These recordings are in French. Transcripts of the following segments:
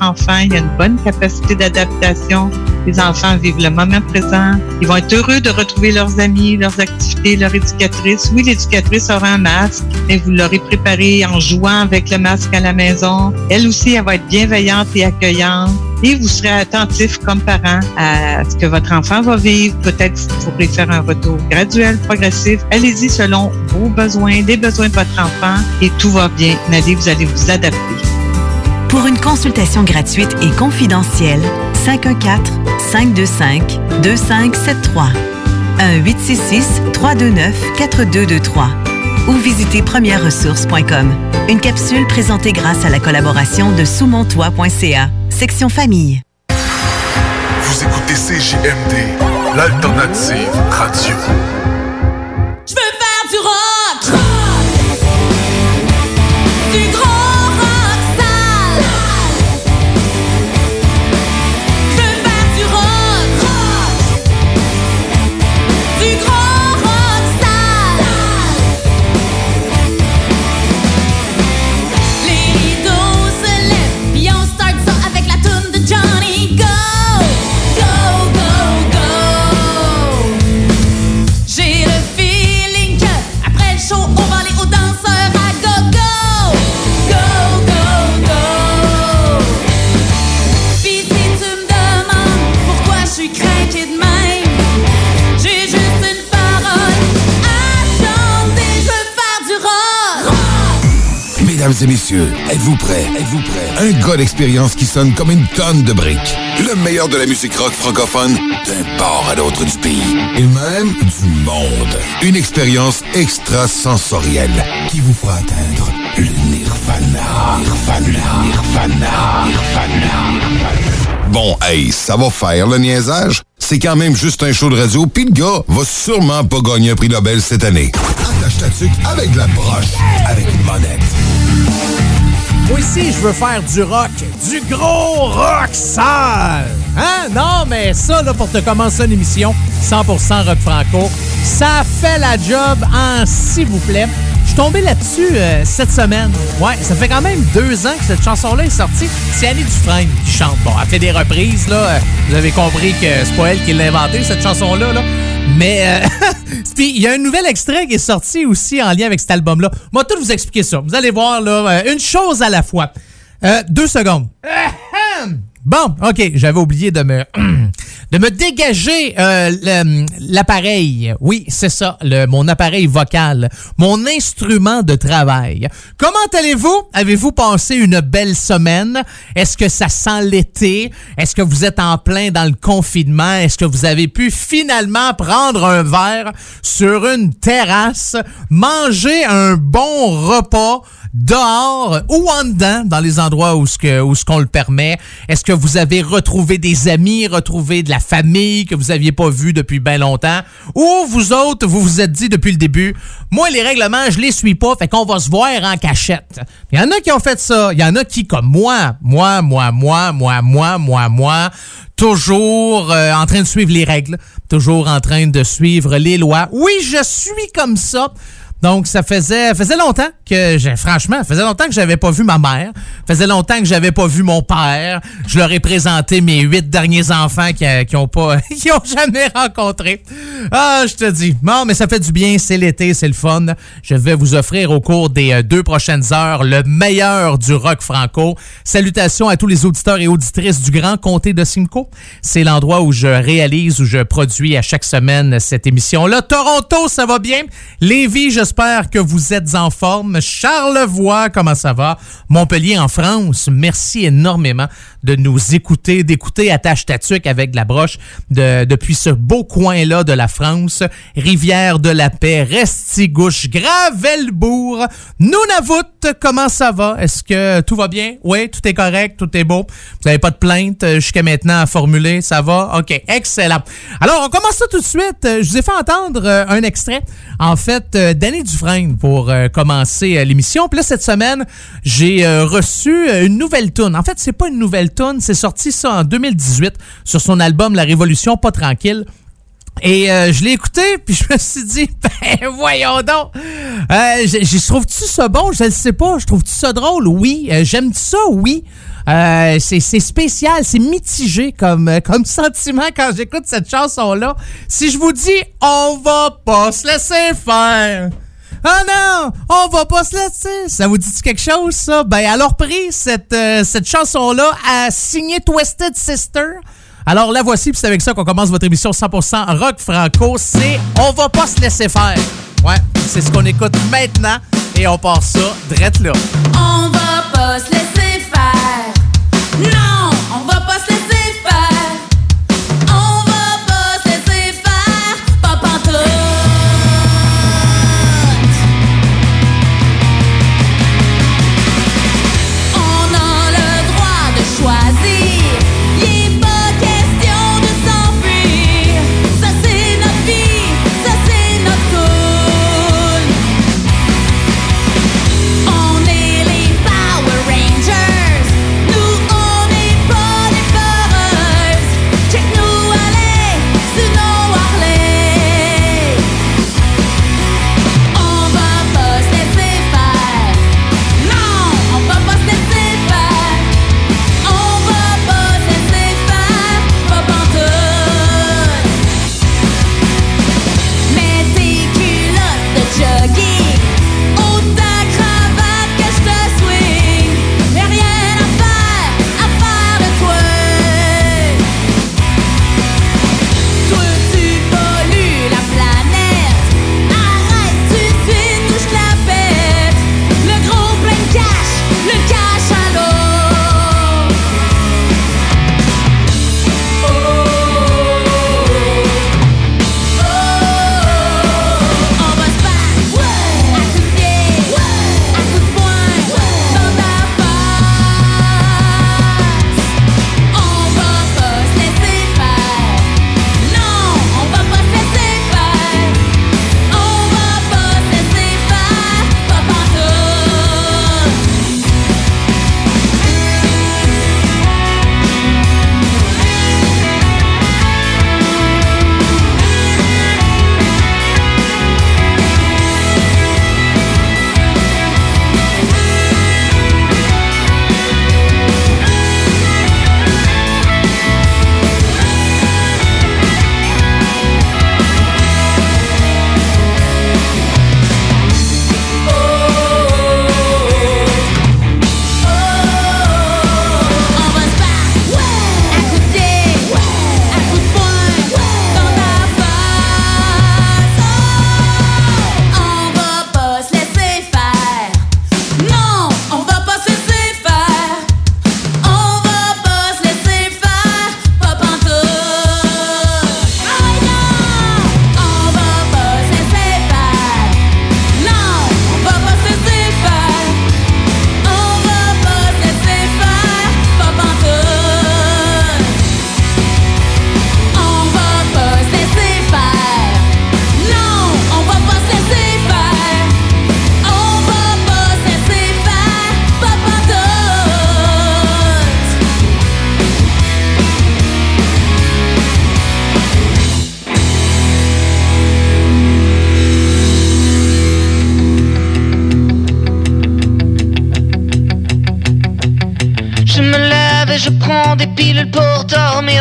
votre enfant. Il y a une bonne capacité d'adaptation. Les enfants vivent le moment présent. Ils vont être heureux de retrouver leurs amis, leurs activités, leur éducatrice. Oui, l'éducatrice aura un masque, mais vous l'aurez préparé en jouant avec le masque à la maison. Elle aussi, elle va être bienveillante et accueillante. Et vous serez attentif comme parent à ce que votre enfant va vivre. Peut-être vous pourrez faire un retour graduel, progressif. Allez-y selon vos besoins, les besoins de votre enfant et tout va bien. Nadie, vous allez vous adapter. Pour une consultation gratuite et confidentielle, 514-525-2573. 1-866-329-4223 ou visitez premièreressources.com. Une capsule présentée grâce à la collaboration de sousmontois.ca. Section famille. Vous écoutez CJMD, l'alternative radio. Et messieurs, êtes-vous prêts? Êtes-vous prêts? Un gars d'expérience qui sonne comme une tonne de briques. Le meilleur de la musique rock francophone d'un port à l'autre du pays. Et même du monde. Une expérience extrasensorielle qui vous fera atteindre le nirvana. Nirvana. Nirvana. Nirvana. Bon, hey, ça va faire le niaisage? C'est quand même juste un show de radio, puis le gars va sûrement pas gagner un prix Nobel cette année. Attache ta tuque avec la broche, avec une monette. Moi aussi, je veux faire du rock, du gros rock sale. Hein? Non, mais ça, là, pour te commencer une émission 100% rock franco, ça fait la job en s'il vous plaît. Je suis tombé là-dessus euh, cette semaine. Ouais, ça fait quand même deux ans que cette chanson-là est sortie. C'est Annie Dufresne qui chante. Bon, elle fait des reprises, là. Euh, Vous avez compris que c'est pas elle qui l'a inventée, cette chanson-là, là. Mais euh, puis il y a un nouvel extrait qui est sorti aussi en lien avec cet album-là. Moi, tout vous expliquer ça. Vous allez voir là, euh, une chose à la fois. Euh, deux secondes. Bon, ok, j'avais oublié de me de me dégager euh, l'appareil. Oui, c'est ça, mon appareil vocal, mon instrument de travail. Comment allez-vous? Avez-vous passé une belle semaine? Est-ce que ça sent l'été? Est-ce que vous êtes en plein dans le confinement? Est-ce que vous avez pu finalement prendre un verre sur une terrasse, manger un bon repas dehors ou en dedans, dans les endroits où ce que où ce qu'on le permet? Est-ce que vous avez retrouvé des amis, retrouvé de la famille que vous aviez pas vu depuis bien longtemps, ou vous autres vous vous êtes dit depuis le début, moi les règlements je les suis pas, fait qu'on va se voir en cachette. Il y en a qui ont fait ça, il y en a qui comme moi, moi, moi, moi, moi, moi, moi, moi, toujours euh, en train de suivre les règles, toujours en train de suivre les lois. Oui, je suis comme ça. Donc, ça faisait, faisait longtemps que, j'ai- franchement, faisait longtemps que j'avais pas vu ma mère. Faisait longtemps que j'avais pas vu mon père. Je leur ai présenté mes huit derniers enfants qui, qui ont pas, qui ont jamais rencontré. Ah, je te dis. Non, mais ça fait du bien. C'est l'été, c'est le fun. Je vais vous offrir au cours des euh, deux prochaines heures le meilleur du rock franco. Salutations à tous les auditeurs et auditrices du Grand Comté de Simcoe. C'est l'endroit où je réalise, où je produis à chaque semaine cette émission-là. Toronto, ça va bien. Lévis, j'espère que vous êtes en forme. Charlevoix, comment ça va? Montpellier en France, merci énormément de nous écouter, d'écouter Attache Tatuc avec la broche de, depuis ce beau coin-là de la France. Rivière de la Paix, Restigouche, Gravelbourg, Nunavut, comment ça va? Est-ce que tout va bien? Oui, tout est correct, tout est beau. Vous n'avez pas de plainte euh, jusqu'à maintenant à formuler, ça va? OK, excellent. Alors, on commence ça tout de suite. Euh, Je vous ai fait entendre euh, un extrait, en fait, euh, d'Annie Dufresne pour euh, commencer euh, l'émission. Puis là, cette semaine, j'ai euh, reçu une nouvelle tune. En fait, c'est pas une nouvelle tune, c'est sorti ça en 2018 sur son album La Révolution pas tranquille. Et je l'ai écouté, puis je me suis dit, ben voyons donc. Je, trouve-tu ça bon? Je ne sais pas. Je trouve-tu ça drôle? Oui. J'aime ça? Oui. C'est spécial, c'est mitigé comme, comme sentiment quand j'écoute cette chanson-là. Si je vous dis « On va pas se laisser faire », ah non, on va pas se laisser. Ça vous dit quelque chose, ça? Ben, alors pris cette, euh, cette chanson-là a signé Twisted Sister. Alors la voici, puis c'est avec ça qu'on commence votre émission 100% rock franco. C'est On va pas se laisser faire. Ouais, c'est ce qu'on écoute maintenant et on part ça drette là. On va pas se laisser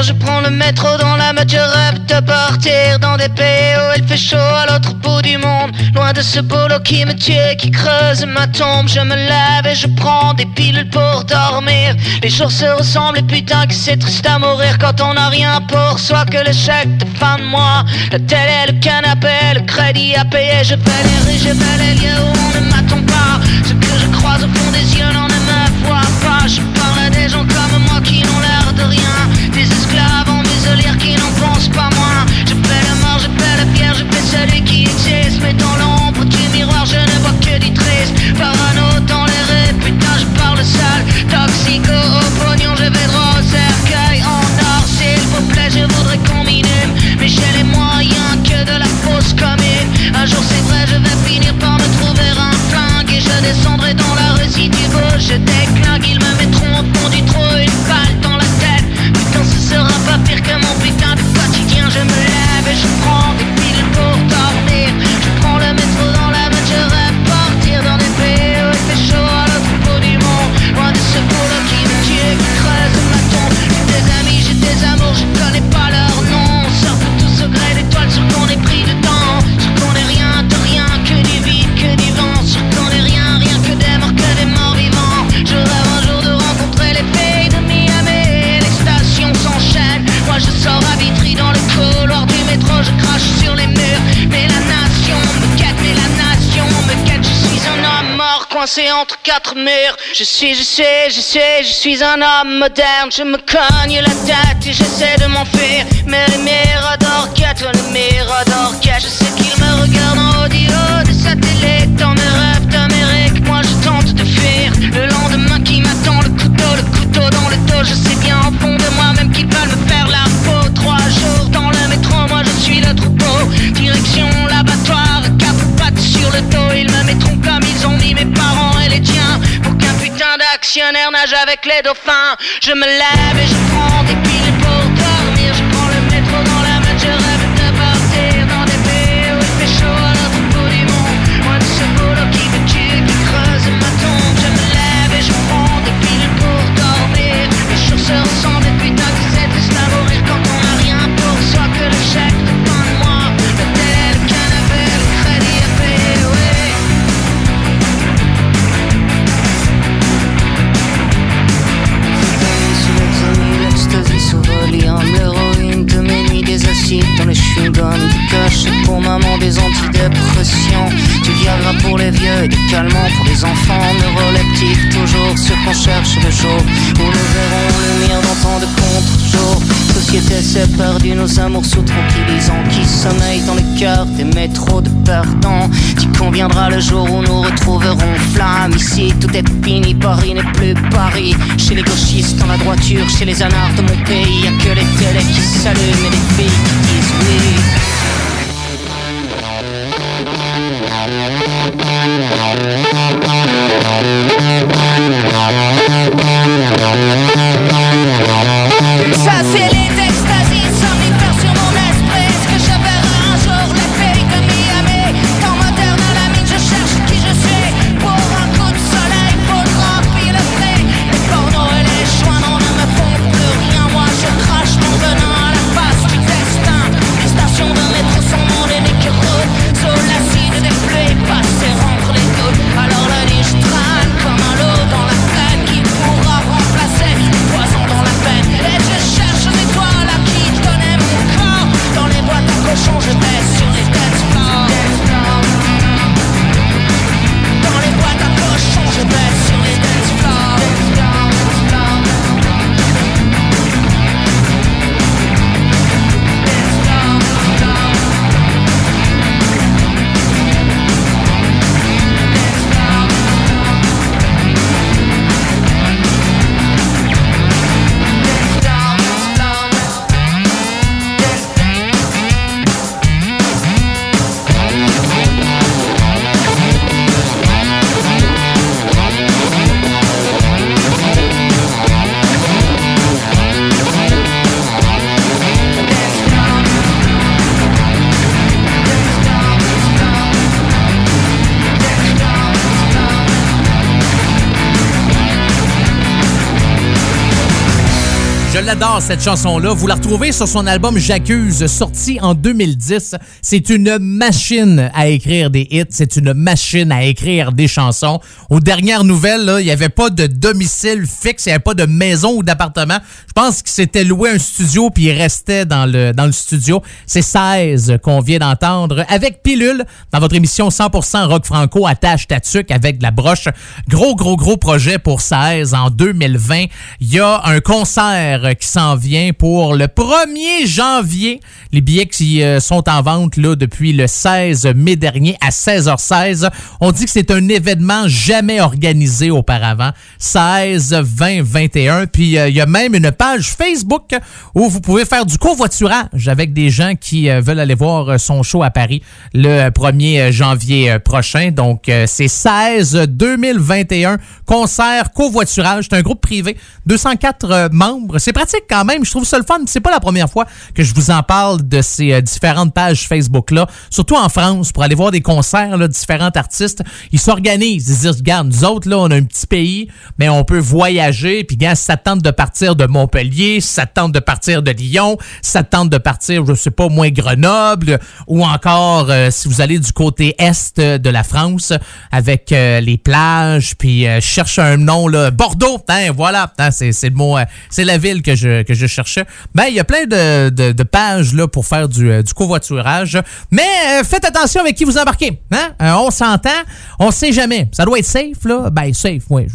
Je prends le métro dans la mode, je rêve de partir dans des pays où il fait chaud à l'autre bout du monde. Loin de ce boulot qui me tue, qui creuse ma tombe. Je me lève et je prends des pilules pour dormir. Les jours se ressemblent et putain que c'est triste à mourir quand on n'a rien pour soi que le chèque de fin de mois. La télé, le canapé, le crédit à payer. Je vais les rues, je vais les lieux où on ne m'attend pas. Ce que je croise au fond des yeux n'en ne me voit pas. Je parle à des gens comme moi qui n'ont l'air de rien. Des esclaves en muselière qui n'en pensent pas moins. Je fais le mort, je fais le fier, je fais celui qui existe. Mais dans l'ombre du miroir, je ne vois que du triste. Parano dans les rues, putain, je parle sale. Toxico au pognon, je vais droit au cercueil en or. S'il vous plaît, je voudrais qu'on m'inhume. Mais j'ai les moyens que de la fausse commune. Un jour, c'est vrai, je vais finir par me trouver un flingue. Et je descendrai dans la rue si tu veux. Je déclingue, ils me mettront au du trou pas pire que mon putain de quotidien. Je me lève et je prends. Coincé entre quatre murs. Je suis, je sais, je sais, je suis un homme moderne. Je me cogne la tête et j'essaie de m'enfuir. Mais les miradors quêtent, les miradors quêtent. Je sais qu'ils me regardent avec les dauphins. Je me lève et je prends des piles pour des dans les chewing-gums, du cachet pour maman, des antidépressants, du Viagra pour les vieux et des calmants pour les enfants, neuroleptiques, toujours ce qu'on cherche le jour, où nous verrons le mire dans tant de contre-jours. Société c'est perdu, nos amours sous tranquillisants qui sommeillent dans les cœurs des métros de perdants. Tu conviendras le jour où nous retrouverons flamme. Ici? Tout est fini, Paris n'est plus Paris. Chez les gauchistes, dans la droiture, chez les anards de mon pays, y que les télés qui s'allument et les filles qui disent oui. L'adore, cette chanson-là. Vous la retrouvez sur son album J'accuse, sorti en 2010. C'est une machine à écrire des hits. C'est une machine à écrire des chansons. Aux dernières nouvelles, il n'y avait pas de domicile fixe, il n'y avait pas de maison ou d'appartement. Je pense qu'il s'était loué un studio puis il restait dans le, dans le studio. C'est 16 qu'on vient d'entendre avec Pilule dans votre émission 100% rock franco attache tatuc avec de la broche. Gros, gros, gros projet pour 16 en 2020. Il y a un concert qui s'en vient pour le 1er janvier. Les billets qui euh, sont en vente là, depuis le 16 mai dernier à 16h16. On dit que c'est un événement jamais organisé auparavant. 16, 20, 21. Puis euh, il y a même une page Facebook où vous pouvez faire du covoiturage avec des gens qui euh, veulent aller voir son show à Paris le 1er janvier prochain. Donc c'est 16 2021 concert covoiturage. C'est un groupe privé, 204 euh, membres. C'est pratique quand même. Je trouve ça le fun. C'est pas la première fois que je vous en parle de ces euh, différentes pages Facebook là, surtout en France pour aller voir des concerts là, différents artistes. Ils s'organisent. Ils se disent regarde, nous autres là, on a un petit pays, mais on peut voyager. Puis gars, ça te tente de partir de Montpellier, ça te tente de partir de Lyon, ça te tente de partir, je sais pas, moins Grenoble, ou encore euh, si vous allez du côté est de la France avec euh, les plages, puis cherche un nom là, Bordeaux. Hein, voilà, hein, c'est le mot, c'est la ville que que je cherchais. Ben, il y a plein de, de, pages là, pour faire du, euh, du covoiturage. Mais euh, faites attention avec qui vous embarquez. Hein? Euh, on s'entend, on sait jamais. Ça doit être safe, là? Ben, safe, oui.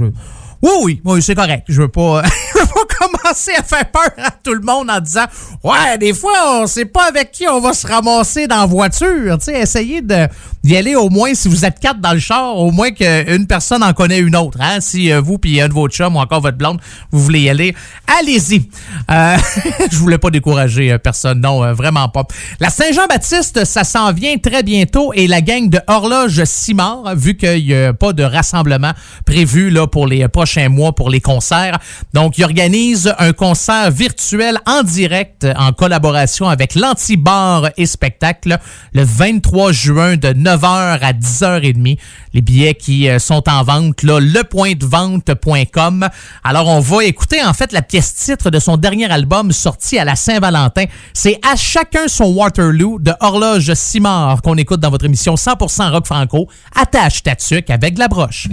Oui, oui, c'est correct. Je veux pas, veux pas commencer à faire peur à tout le monde en disant Ouais, des fois, on sait pas avec qui on va se ramasser dans la voiture. Essayez d'y aller au moins si vous êtes quatre dans le char, au moins qu'une personne en connaît une autre. Hein? Si euh, vous puis un de vos chums ou encore votre blonde, vous voulez y aller, allez-y. Euh, je voulais pas décourager euh, personne, non, euh, vraiment pas. La Saint-Jean-Baptiste, ça s'en vient très bientôt et la gang de Horloge Simard, vu qu'il n'y a pas de rassemblement prévu pour les prochains mois pour les concerts. Donc, ils organisent un concert virtuel en direct en collaboration avec l'Antibar et Spectacle le 23 juin de 9h à 10h30. Les billets qui euh, sont en vente, là, lepointdevente.com. Alors, on va écouter en fait la pièce titre de son dernier album sorti à la Saint-Valentin. C'est À chacun son Waterloo de Horloge Simard qu'on écoute dans votre émission 100% rock franco. Attache ta tuque avec la broche.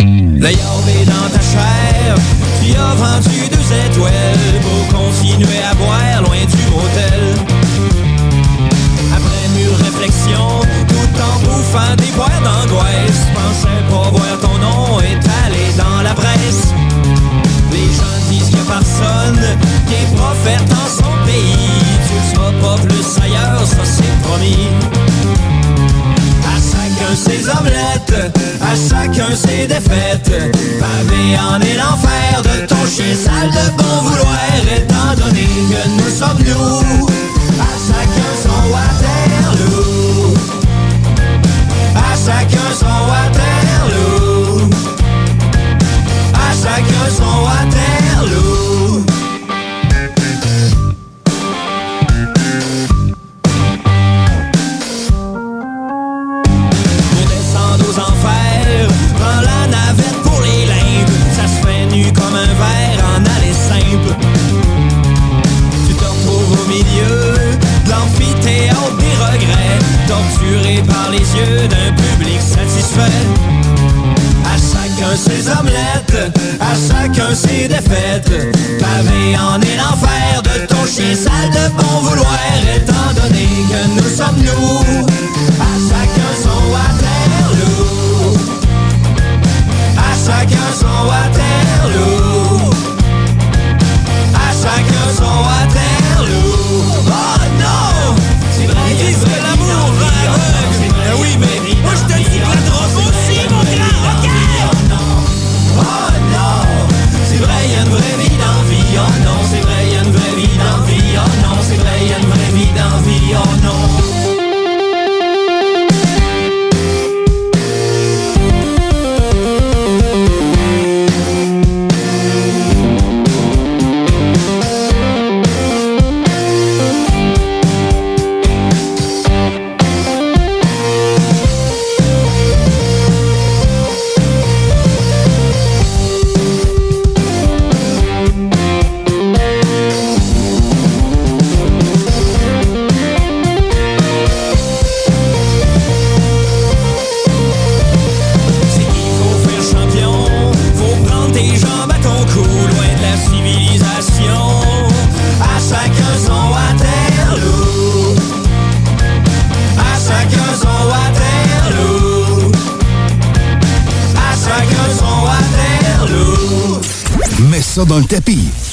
Bouffant des boires d'angoisse, pensais pas voir ton nom étalé dans la presse. Les gens disent a personne qui est prophète dans son pays. Tu le seras pas plus ailleurs, ça c'est promis. À chacun ses omelettes, à chacun ses défaites. Pavé en est l'enfer de ton chien sale de bon vouloir, étant donné que nous sommes nous. À chacun chacun son torturé par les yeux d'un public satisfait. À chacun ses omelettes, à chacun ses défaites. Pavé en est l'enfer de ton chien sale de bon vouloir, étant donné que nous sommes nous. À chacun son Waterloo. À chacun son Waterloo. À chacun son Waterloo. Oh non! C'est vrai, que l'amour vie dans vie, oh non! Mets ça dans le tapis.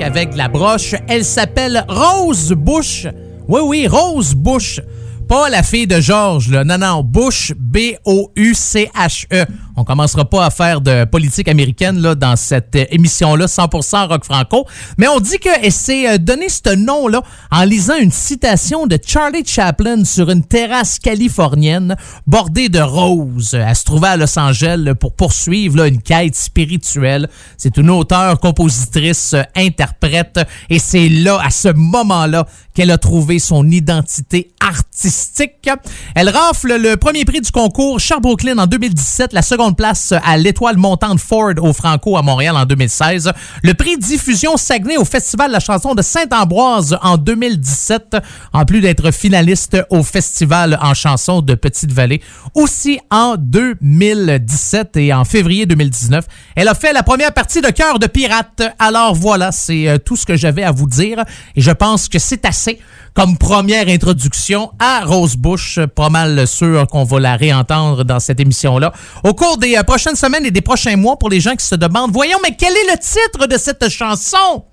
Avec la broche. Elle s'appelle Rose Bush. Oui, oui, Rose Bush. Pas la fille de Georges, là. Non, non, Bush, B-O-U-C-H-E. On commencera pas à faire de politique américaine là, dans cette émission-là, 100% rock franco. Mais on dit qu'elle s'est euh, donné ce nom-là en lisant une citation de Charlie Chaplin sur une terrasse californienne bordée de roses. Elle se trouvait à Los Angeles pour poursuivre là, une quête spirituelle. C'est une auteure, compositrice, interprète. Et c'est là, à ce moment-là, qu'elle a trouvé son identité artistique. Elle rafle le premier prix du concours Char-Brooklyn en 2017, la seconde place à l'étoile montante Ford au Franco à Montréal en 2016, le prix diffusion Saguenay au Festival de la chanson de Saint-Ambroise en 2017, en plus d'être finaliste au Festival en chanson de Petite-Vallée, aussi en 2017 et en février 2019. Elle a fait la première partie de Cœur de pirate. Alors voilà, c'est euh, tout ce que j'avais à vous dire et je pense que c'est assez comme première introduction à Rose Bush. Pas mal sûr qu'on va la réentendre dans cette émission-là au cours des euh, prochaines semaines et des prochains mois pour les gens qui se demandent, voyons, mais quel est le titre de cette chanson?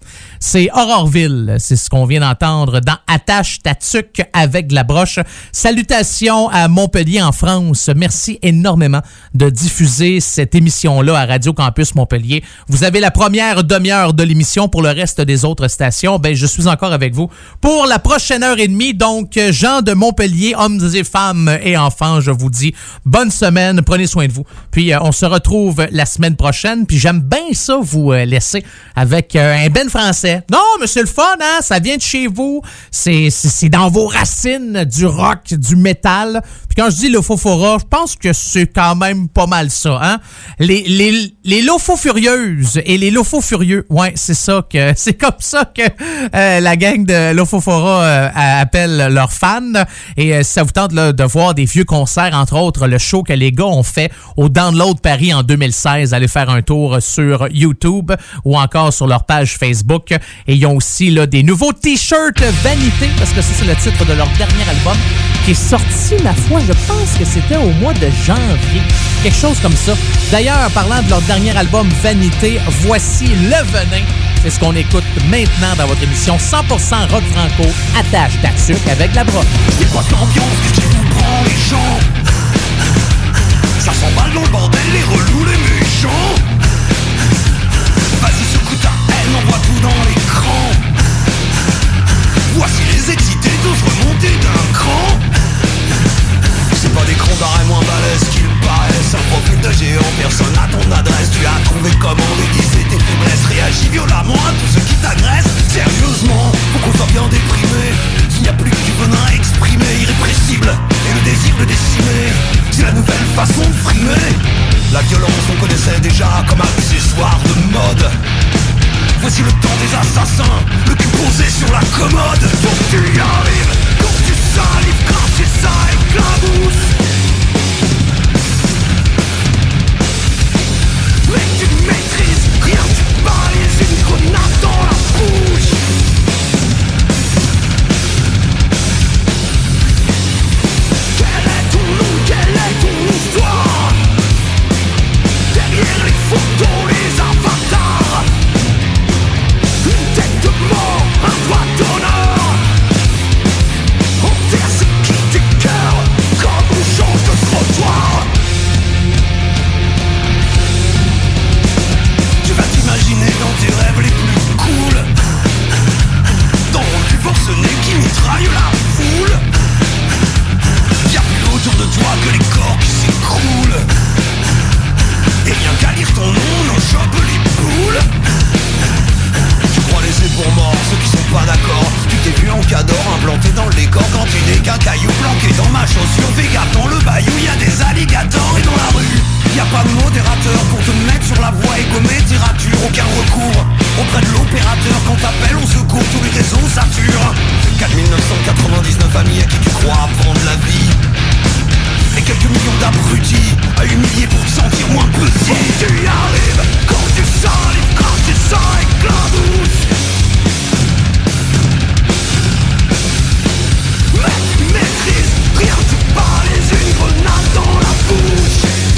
C'est Aurorville. C'est ce qu'on vient d'entendre dans Attache Tatuc avec de la broche. Salutations à Montpellier en France. Merci énormément de diffuser cette émission-là à Radio Campus Montpellier. Vous avez la première demi-heure de l'émission pour le reste des autres stations. Ben, je suis encore avec vous pour la prochaine heure et demie. Donc, gens de Montpellier, hommes et femmes et enfants, je vous dis bonne semaine. Prenez soin de vous. Puis, euh, on se retrouve la semaine prochaine. Puis, j'aime bien ça vous euh, laisser avec euh, un Ben français. Non, c'est le fun, hein? Ça vient de chez vous. C'est dans vos racines du rock, du métal. Puis quand je dis le fofora, je pense que c'est quand même pas mal ça, hein? Les, les, les furieuses et les lofos furieux. Ouais, c'est ça que, c'est comme ça que euh, la gang de Lofofora euh, appelle leurs fans. Et euh, ça vous tente de voir des vieux concerts, entre autres le show que les gars ont fait au Download Paris en 2016, allez faire un tour sur YouTube ou encore sur leur page Facebook. Et ils ont aussi là, des nouveaux t-shirts Vanité, parce que ça, c'est le titre de leur dernier album, qui est sorti, ma foi, je pense que c'était au mois de janvier. Quelque chose comme ça. D'ailleurs, parlant de leur dernier album Vanité, voici Le Venin. C'est ce qu'on écoute maintenant dans votre émission 100% rock franco. Attache ta avec la broche. Voici les excités tous remonter d'un cran. C'est pas des crans d'arrêt moins balèzes qu'il paraissent. Un profil de géant, personne à ton adresse. Tu as trouvé comment déguiser tes faiblesses. Réagis violemment à tous ceux qui t'agressent. Sérieusement, faut qu'on soit bien déprimé. S'il n'y a plus que du venin exprimé Irrépressible, et le désir de décimer C'est la nouvelle façon de frimer. La violence on connaissait déjà comme accessoire de mode Voici le temps des assassins, le cul posé sur la commode. Faut que tu y arrives, quand tu salives, cracher ça éclabousse Mais tu maîtrises, rien. Tu balises, une grenade dans la bouche. Quel est ton nom, quelle est ton histoire? Derrière les photos, implanté dans le décor. Quand tu n'es qu'un caillou planqué dans ma chaussure Fais gaffe dans le bayou, y a des alligators Et dans la rue, y a pas de modérateur Pour te mettre sur la voie et gommer tes Aucun recours auprès de l'opérateur. Quand t'appelles au secours, tous les réseaux saturent 4999 amis à qui tu crois prendre la vie. Et quelques millions d'abrutis à humilier pour te sentir moins petit. Quand tu y arrives, quand tu salives, quand tu sens éclabousse balises, une grenade dans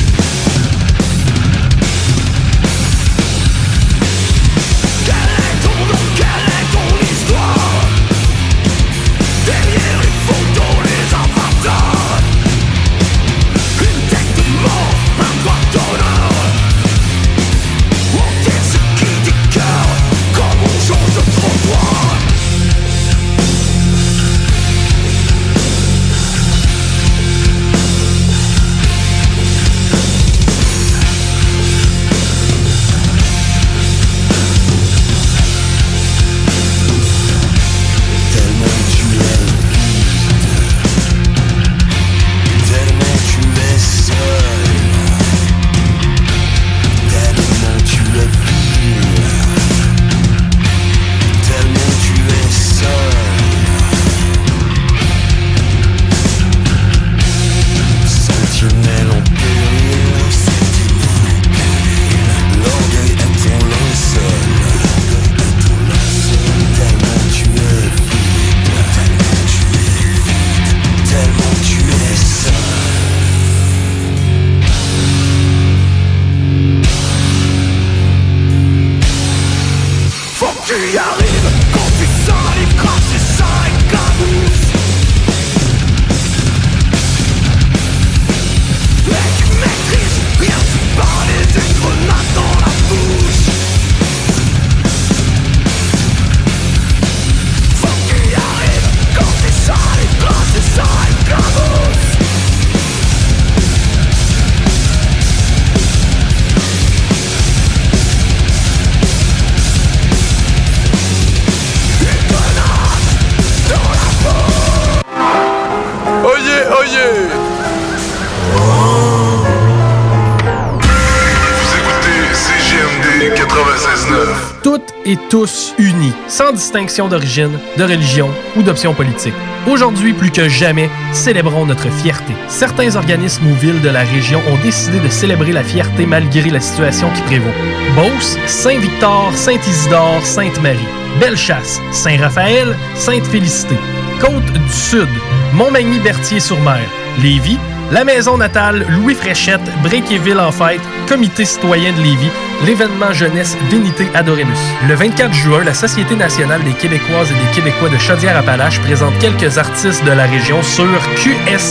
tous unis, sans distinction d'origine, de religion ou d'option politique. Aujourd'hui, plus que jamais, célébrons notre fierté. Certains organismes ou villes de la région ont décidé de célébrer la fierté malgré la situation qui prévaut. Beauce, Saint-Victor, Saint-Isidore, Sainte-Marie. Bellechasse, Saint-Raphaël, Sainte-Félicité. Côte du Sud, Montmagny-Berthier-sur-Mer, Lévis, la maison natale Louis Fréchette, Bréquéville en fête, Comité citoyen de Lévis, l'événement jeunesse Vénité Adoremus. Le 24 juin, la Société nationale des Québécoises et des Québécois de Chaudière-Appalaches présente quelques artistes de la région sur qsnqca.com.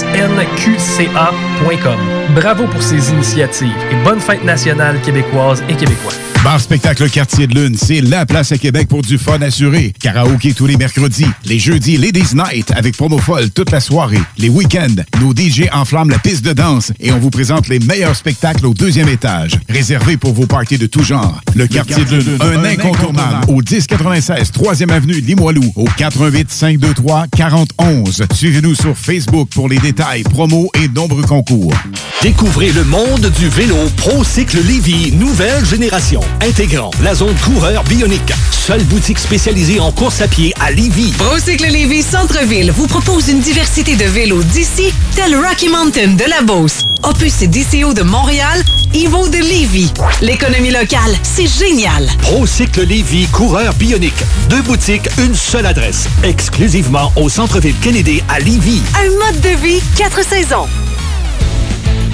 Bravo pour ces initiatives et bonne fête nationale québécoise et québécois. Bar Spectacle Quartier de Lune, c'est la place à Québec pour du fun assuré. Karaoké tous les mercredis. Les jeudis, Ladies Night avec promo folle toute la soirée. Les week-ends, nos DJ enflamment la piste de danse et on vous présente les meilleurs spectacles au deuxième étage. Réservé pour vos parties de tout genre. Le, Quartier, de Lune, un, incontournable. Au 1096 3e Avenue Limoilou. Au 88 523 4011. Suivez-nous sur Facebook pour les détails, promos et nombreux concours. Découvrez le monde du vélo ProCycle Lévy, nouvelle génération, intégrant la zone coureur bionique. Seule boutique spécialisée en course à pied à Lévy. Procycle Lévis Centre-Ville vous propose une diversité de vélos d'ici, tel Rocky Mountain de la Beauce, Opus et DCO de Montréal, Evo de Lévis. L'économie locale, c'est génial. ProCycle Lévy, coureur bionique. Deux boutiques, une seule adresse. Exclusivement au centre-ville Kennedy à Lévy. Un mode de vie, quatre saisons.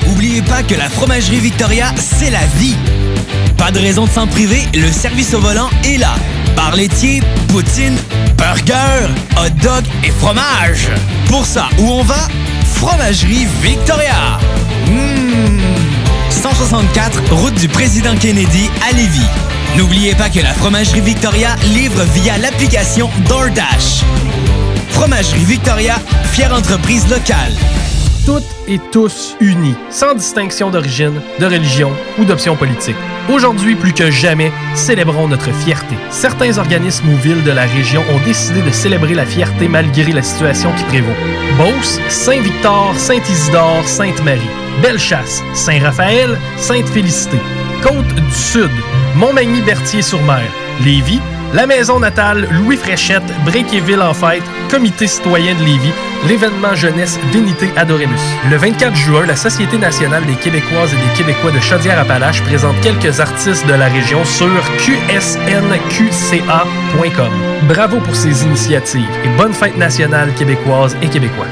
Oubliez pas que la fromagerie Victoria, c'est la vie. Pas de raison de s'en priver, le service au volant est là. Bar laitier, poutine, burger, hot dog et fromage. Pour ça, où on va? Fromagerie Victoria. Mmh. 164, route du président Kennedy à Lévis. N'oubliez pas que la fromagerie Victoria livre via l'application DoorDash. Fromagerie Victoria, fière entreprise locale. Toutes et tous unis, sans distinction d'origine, de religion ou d'option politique. Aujourd'hui, plus que jamais, célébrons notre fierté. Certains organismes ou villes de la région ont décidé de célébrer la fierté malgré la situation qui prévaut. Beauce, Saint-Victor, Saint-Isidore, Sainte-Marie, Bellechasse, Saint-Raphaël, Sainte-Félicité, Côte du Sud, Montmagny-Berthier-sur-Mer, Lévis, la maison natale Louis Fréchette, Bréquéville en fête, Comité citoyen de Lévis, l'événement jeunesse Vénité Adoremus. Le 24 juin, la Société nationale des Québécoises et des Québécois de Chaudière-Appalaches présente quelques artistes de la région sur qsnqca.com. Bravo pour ces initiatives et bonne fête nationale québécoise et québécois.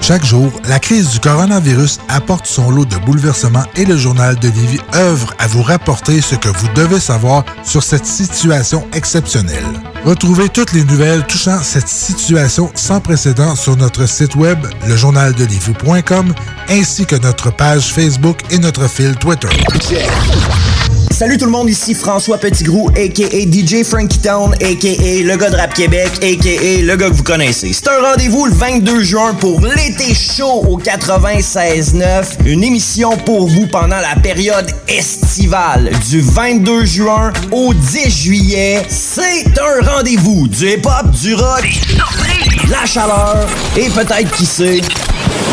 Chaque jour, la crise du coronavirus apporte son lot de bouleversements et le journal de Lévis œuvre à vous rapporter ce que vous devez savoir sur cette situation exceptionnelle. Retrouvez toutes les nouvelles touchant cette situation sans précédent sur notre site web, lejournaldelivie.com, ainsi que notre page Facebook et notre fil Twitter. Salut tout le monde, ici François Petitgrou, a.k.a. DJ Frankie Town, a.k.a. le gars de Rap Québec, a.k.a. le gars que vous connaissez. C'est un rendez-vous le 22 juin pour l'été chaud au 96.9, une émission pour vous pendant la période estivale du 22 juin au 10 juillet. C'est un rendez-vous du hip-hop, du rock, la chaleur et peut-être, qui sait,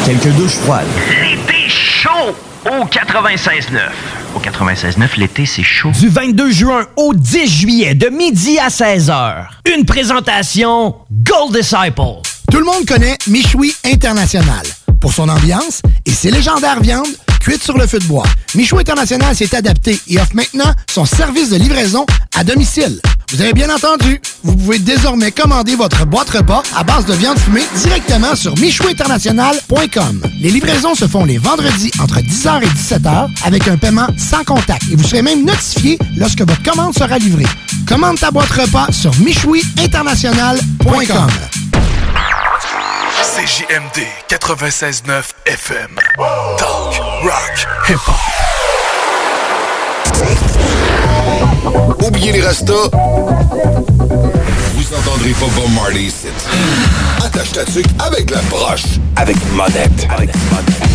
quelques douches froides. L'été chaud au 96.9. Au 96.9, l'été, c'est chaud. Du 22 juin au 10 juillet, de midi à 16h. Une présentation Gold Disciple. Tout le monde connaît Michoui International pour son ambiance et ses légendaires viandes cuites sur le feu de bois. Michoui International s'est adapté et offre maintenant son service de livraison à domicile. Vous avez bien entendu, vous pouvez désormais commander votre boîte repas à base de viande fumée directement sur michouinternational.com. Les livraisons se font les vendredis entre 10h et 17h avec un paiement sans contact et vous serez même notifié lorsque votre commande sera livrée. Commande ta boîte repas sur michouiinternational.com. CJMD 96.9 FM. Talk, rock, hip-hop. Oubliez les rastas. Vous entendrez pas Bob Marley ici. Attache ta tuque avec la broche. Avec monette. Avec Si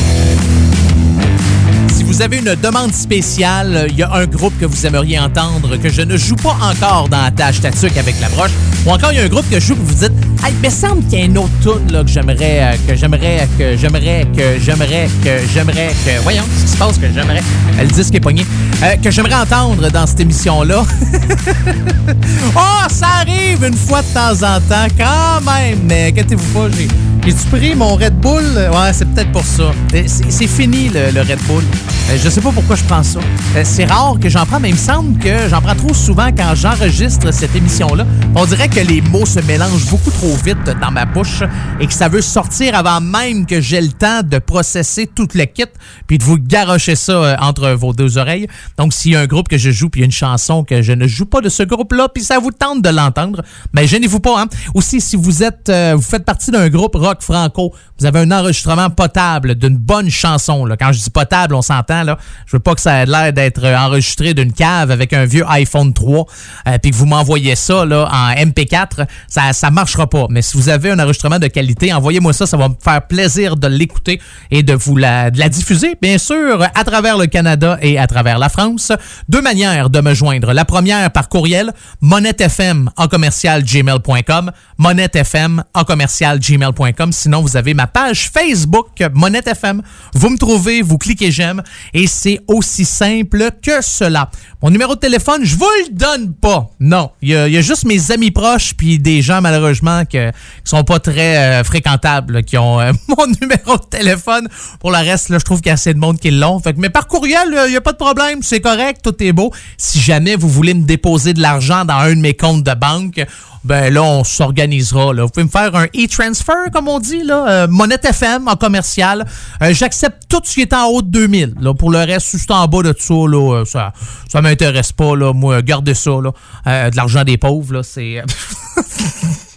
vous avez une demande spéciale, il y a un groupe que vous aimeriez entendre que je ne joue pas encore dans Attache Tatuc avec la broche, ou encore il y a un groupe que je joue que vous dites Hey, me semble qu'il y a une autre tune là, que j'aimerais, euh, que j'aimerais, que j'aimerais, que j'aimerais, que j'aimerais, que. Voyons, ce qui se passe, que j'aimerais. Le disque est pogné. Euh, que j'aimerais entendre dans cette émission-là. oh, ça arrive une fois de temps en temps, quand même. Mais inquiétez-vous pas, j'ai. J'ai-tu pris mon Red Bull? Ouais, c'est peut-être pour ça. C'est fini, le, Red Bull. Euh, Je sais pas pourquoi je prends ça. Euh, C'est rare que j'en prends, mais il me semble que j'en prends trop souvent quand j'enregistre cette émission-là. On dirait que les mots se mélangent beaucoup trop vite dans ma bouche et que ça veut sortir avant même que j'ai le temps de processer tout le kit puis de vous garocher ça euh, entre vos deux oreilles. Donc, s'il y a un groupe que je joue puis une chanson que je ne joue pas de ce groupe-là puis ça vous tente de l'entendre, ben gênez-vous pas. Hein? Aussi, si vous êtes, vous faites partie d'un groupe rock franco, vous avez un enregistrement potable d'une bonne chanson. Là. Quand je dis potable, on s'entend. là. Je veux pas que ça ait l'air d'être euh, enregistré d'une cave avec un vieux iPhone 3 euh, puis que vous m'envoyez ça là, en MP4. Ça, ça marchera pas. Mais si vous avez un enregistrement de qualité, envoyez-moi ça. Ça va me faire plaisir de l'écouter et de vous la, de la diffuser, bien sûr, à travers le Canada et à travers la France. Deux manières de me joindre. La première par courriel, monettefm en commercial gmail.com, monettefm en commercial gmail.com. Sinon, vous avez ma page Facebook, Monette FM. Vous me trouvez, vous cliquez j'aime et c'est aussi simple que cela. Mon numéro de téléphone, je vous le donne pas. Non, il y, a- juste mes amis proches puis des gens malheureusement que, qui sont pas très euh, fréquentables qui ont euh, mon numéro de téléphone. Pour le reste, je trouve qu'il y a assez de monde qui l'ont. Mais par courriel, il n'y a pas de problème, c'est correct, tout est beau. Si jamais vous voulez me déposer de l'argent dans un de mes comptes de banque, ben là, on s'organisera. Vous pouvez me faire un e-transfer, comme on dit, là, euh, Monette FM en commercial. Euh, J'accepte tout ce qui est en haut de 2000. Là. Pour le reste, c'est en bas de ça, là, euh, ça, ça m'intéresse pas. Là. Moi, gardez ça. Là. Euh, de l'argent des pauvres, là, c'est...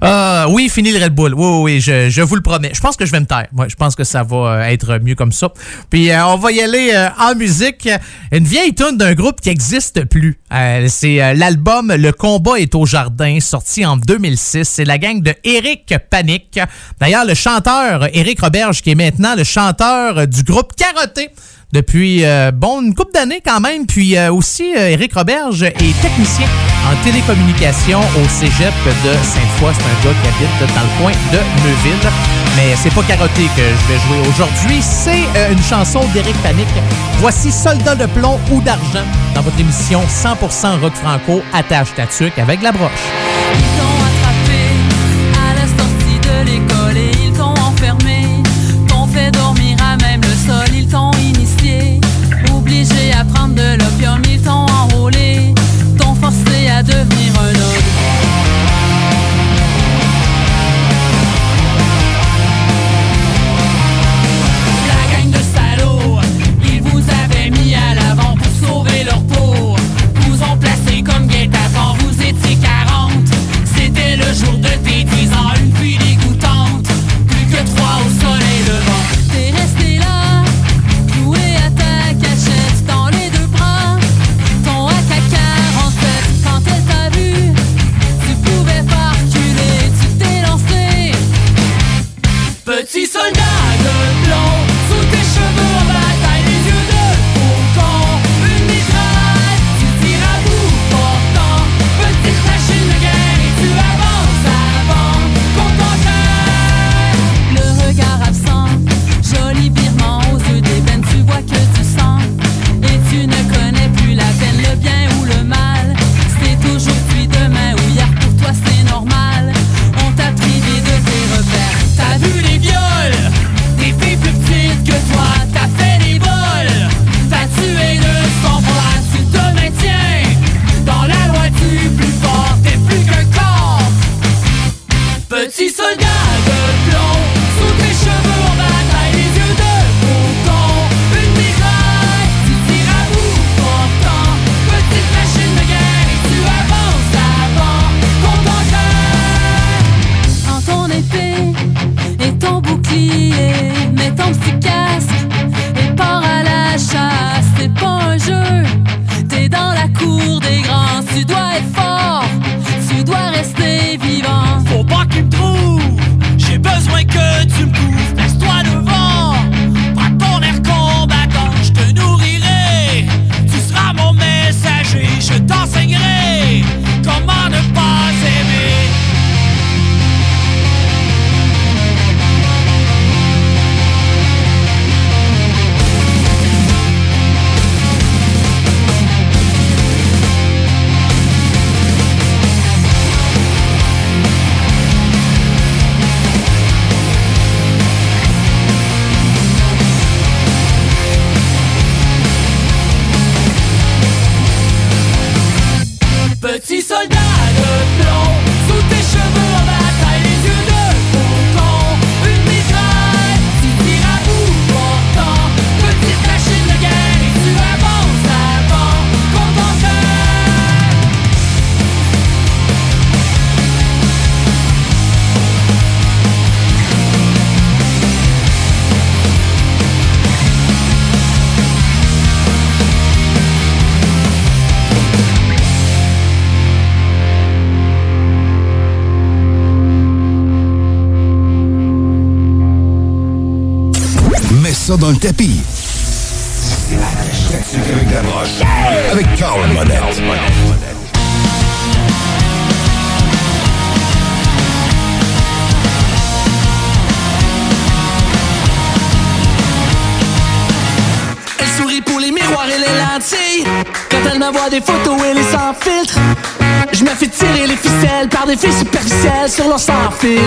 Ah, oui, fini le Red Bull. Oui, oui, je, vous le promets. Je pense que je vais me taire. Je pense que ça va euh, être mieux comme ça. Puis euh, on va y aller euh, en musique. Une vieille tune d'un groupe qui n'existe plus. C'est l'album Le combat est au jardin, sorti en 2006. C'est la gang de Eric Panic. D'ailleurs, le chanteur Eric Roberge, qui est maintenant le chanteur du groupe Carotté depuis euh, bon une couple d'années quand même. Puis euh, aussi, euh, Éric Roberge est technicien en télécommunication au cégep de Sainte-Foy. C'est un gars qui habite dans le coin de Neuville. Mais c'est pas carotté que je vais jouer aujourd'hui. C'est euh, une chanson d'Éric Panic. Voici Soldat de plomb ou d'argent dans votre émission 100% rock franco attache ta avec la broche. Tapis. Avec Carl Monette. Elle sourit pour les miroirs et les lentilles. Quand elle m'envoie des photos, elle est sans filtre. Je me fais tirer les ficelles par des filles superficielles sur leur sans fil.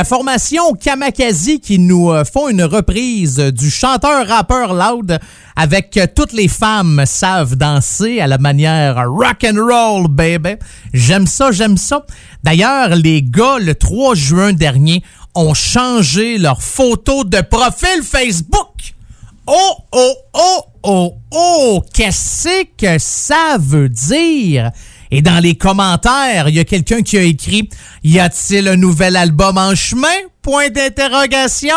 La formation Kamakazi qui nous euh, font une reprise du chanteur-rappeur Loud avec euh, toutes les femmes savent danser à la manière rock and roll baby. J'aime ça, j'aime ça. D'ailleurs, les gars le 3 juin dernier ont changé leur photo de profil Facebook. Oh, oh, oh, oh, oh, qu'est-ce que ça veut dire? Et dans les commentaires, il y a quelqu'un qui a écrit Y a-t-il un nouvel album en chemin? Point d'interrogation.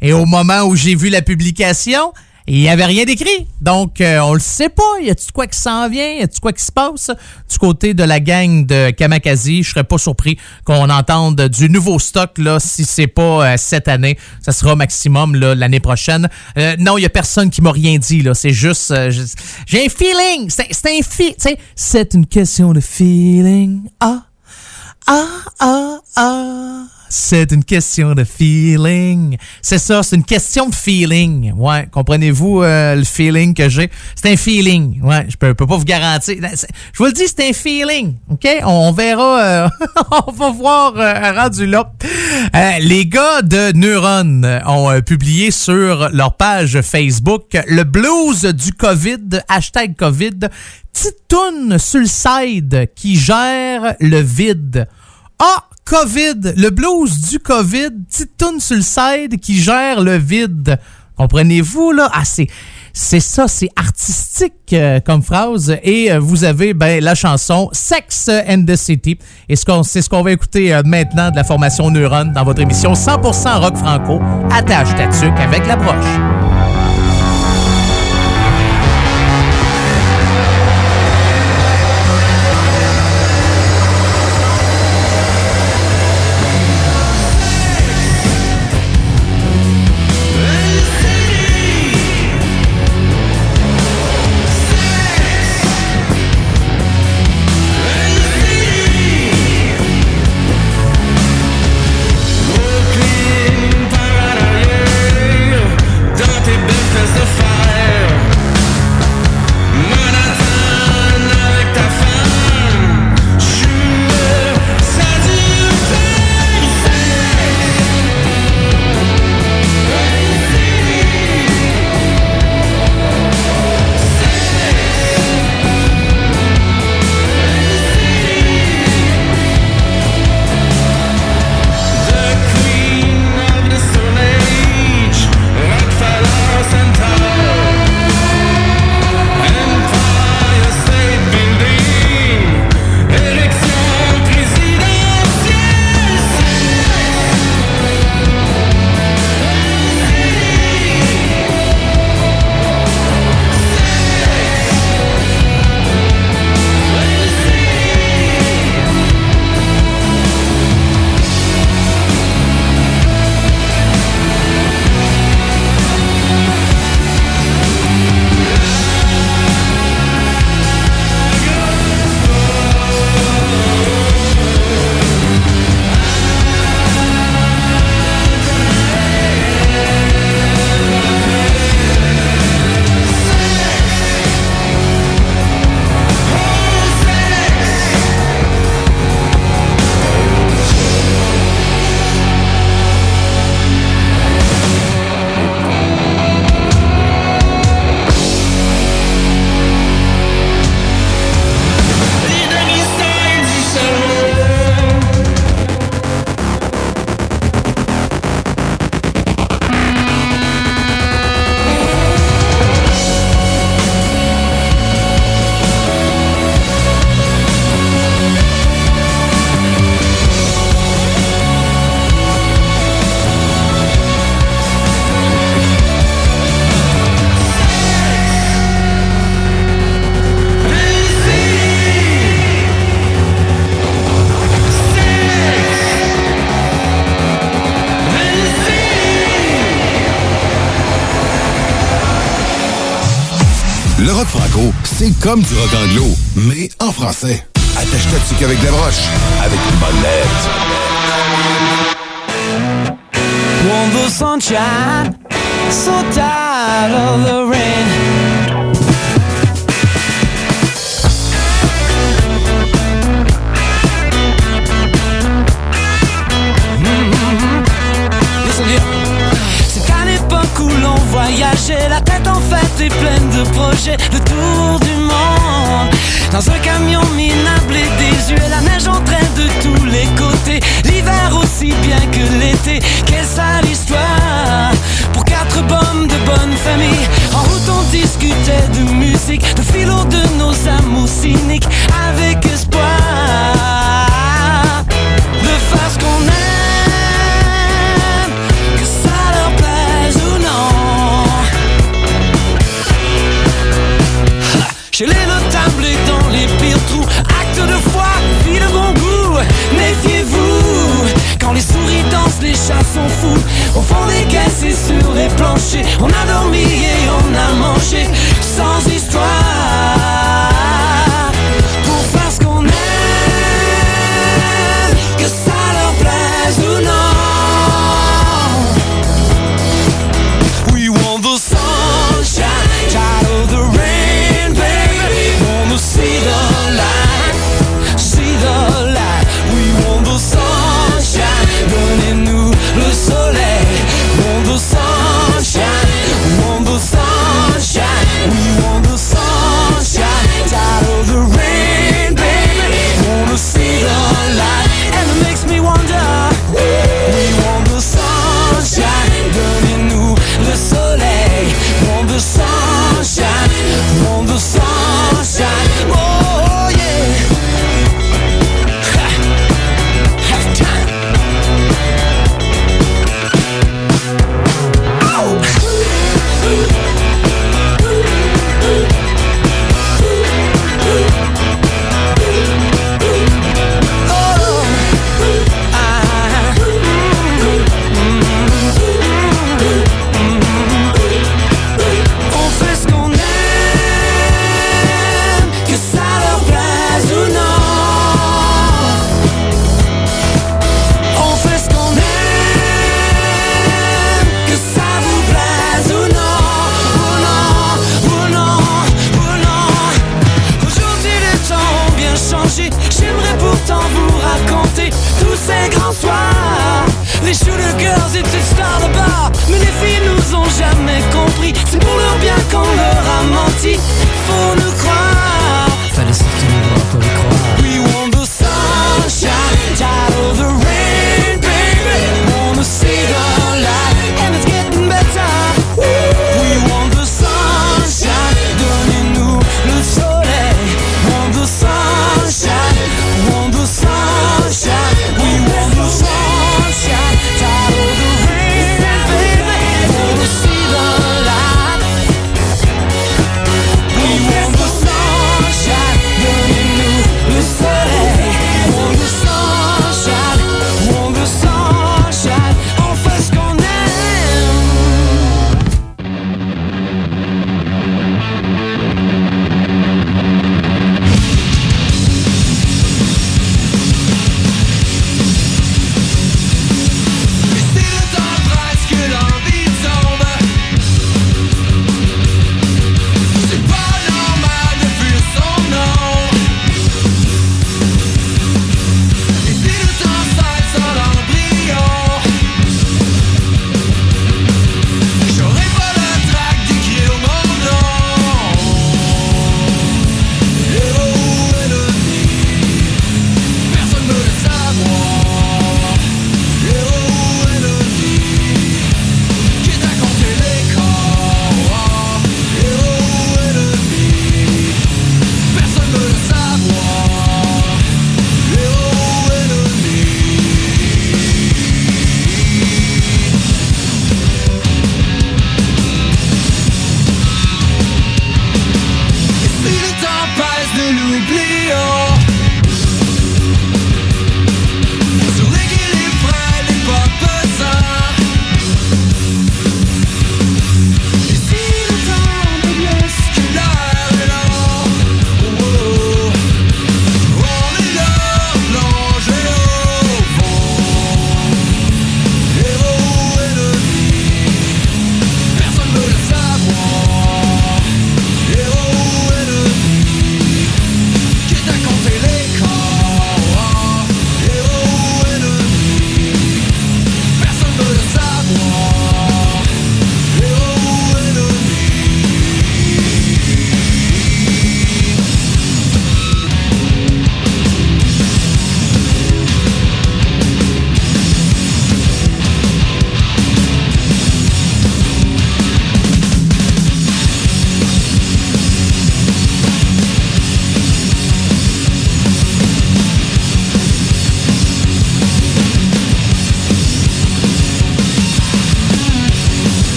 Et au moment où j'ai vu la publication, il n'y avait rien d'écrit. Donc, euh, on le sait pas. Y a-tu quoi qui s'en vient? Y a-tu quoi qui se passe? Du côté de la gang de Kamakazi, je serais pas surpris qu'on entende du nouveau stock, là, si c'est pas euh, cette année. Ça sera au maximum, là, l'année prochaine. Euh, non, il y a personne qui m'a rien dit, là. C'est juste, euh, j'ai un feeling. C'est un feeling. C'est une question de feeling. Ah, ah, ah, ah. C'est une question de feeling. C'est ça, c'est une question de feeling. Ouais, comprenez-vous euh, le feeling que j'ai? C'est un feeling. Ouais, je peux, peux pas vous garantir. C'est- Je vous le dis, c'est un feeling. OK? On, verra. euh, on va voir euh, rendu là. Euh, les gars de Neuron ont publié sur leur page Facebook le blues du COVID, hashtag COVID, petite sur le side qui gère le vide. Ah, COVID, le blues du COVID, petite toune sur le side qui gère le vide. Comprenez-vous, là? Ah, c'est, c'est ça, c'est artistique euh, comme phrase. Et euh, vous avez ben, la chanson Sex and the City. C'est ce qu'on va écouter euh, maintenant de la formation Neuron dans votre émission 100% rock franco. Attache ta tuque avec la C'est comme du rock anglo, mais en français. Attache toxique avec des broches, avec une bonne lettre. Sunshine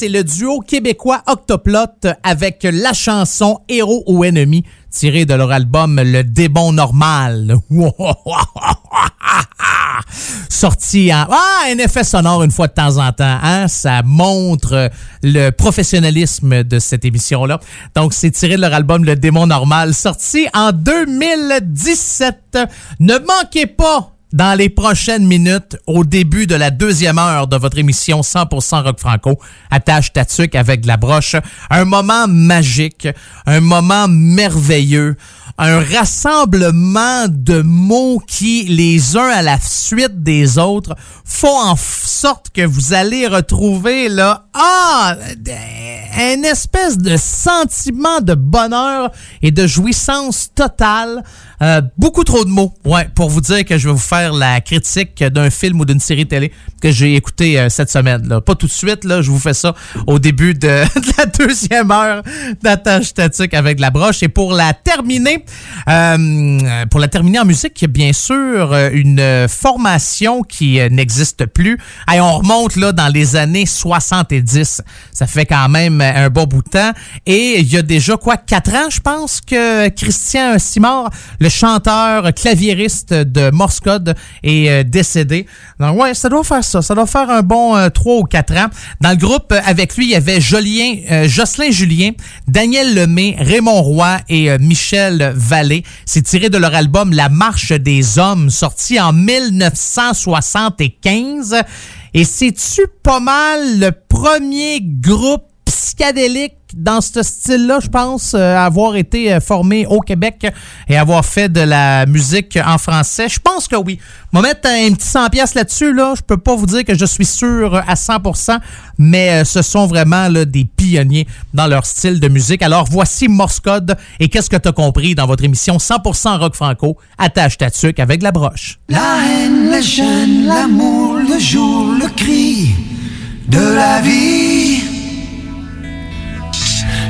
c'est le duo québécois Octoplot avec la chanson Héros ou ennemi tirée de leur album Le Démon Normal. Sorti en... Ah, un effet sonore une fois de temps en temps. Hein? Ça montre le professionnalisme de cette émission-là. Donc, c'est tiré de leur album Le Démon Normal, sorti en 2017. Ne manquez pas dans les prochaines minutes, au début de la deuxième heure de votre émission 100% Rock Franco, attache ta tuque avec la broche. Un moment magique, un moment merveilleux, un rassemblement de mots qui, les uns à la suite des autres, font en sorte que vous allez retrouver là, ah, un espèce de sentiment de bonheur et de jouissance totale. Euh, beaucoup trop de mots, ouais, pour vous dire que je vais vous faire la critique d'un film ou d'une série télé que j'ai écouté euh, cette semaine. Là. Pas tout de suite, là, je vous fais ça au début de, la deuxième heure d'attache statique avec la broche. Et pour la terminer, euh, pour la terminer en musique, bien sûr une formation qui n'existe plus. Hey, on remonte là dans les années 70. Ça fait quand même un bon bout de temps. Et il y a déjà quoi, quatre ans, je pense, que Christian Simard, le chanteur claviériste de Morse Code, est euh, décédé. Donc ouais, ça doit faire ça. Ça doit faire un bon euh, trois ou quatre ans. Dans le groupe, euh, avec lui, il y avait Jolien, euh, Jocelyn Julien, Daniel Lemay, Raymond Roy et Michel Vallée. C'est tiré de leur album La Marche des Hommes, sorti en 1975. Et c'est-tu pas mal le premier groupe psychédélique dans ce style-là, je pense, euh, avoir été euh, formé au Québec et avoir fait de la musique en français. Je pense que oui. On va mettre un petit 100 pièces là-dessus. Là. Je peux pas vous dire que je suis sûr à 100%, mais euh, ce sont vraiment des pionniers dans leur style de musique. Alors voici Morse Code et qu'est-ce que tu as compris dans votre émission 100% rock franco. Attache ta tuque avec la broche. La haine, les chaînes, l'amour, le jour, le cri de la vie.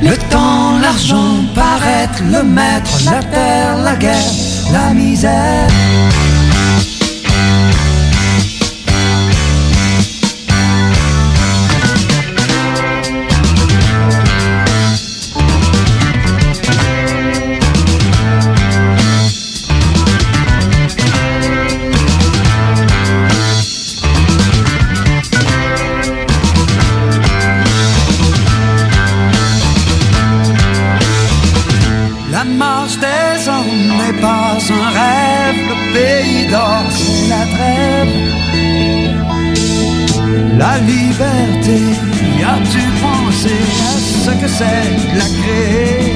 Le temps, l'argent, paraître, le maître, la terre, la guerre, la misère. La liberté, y as-tu pensé à ce que c'est la créer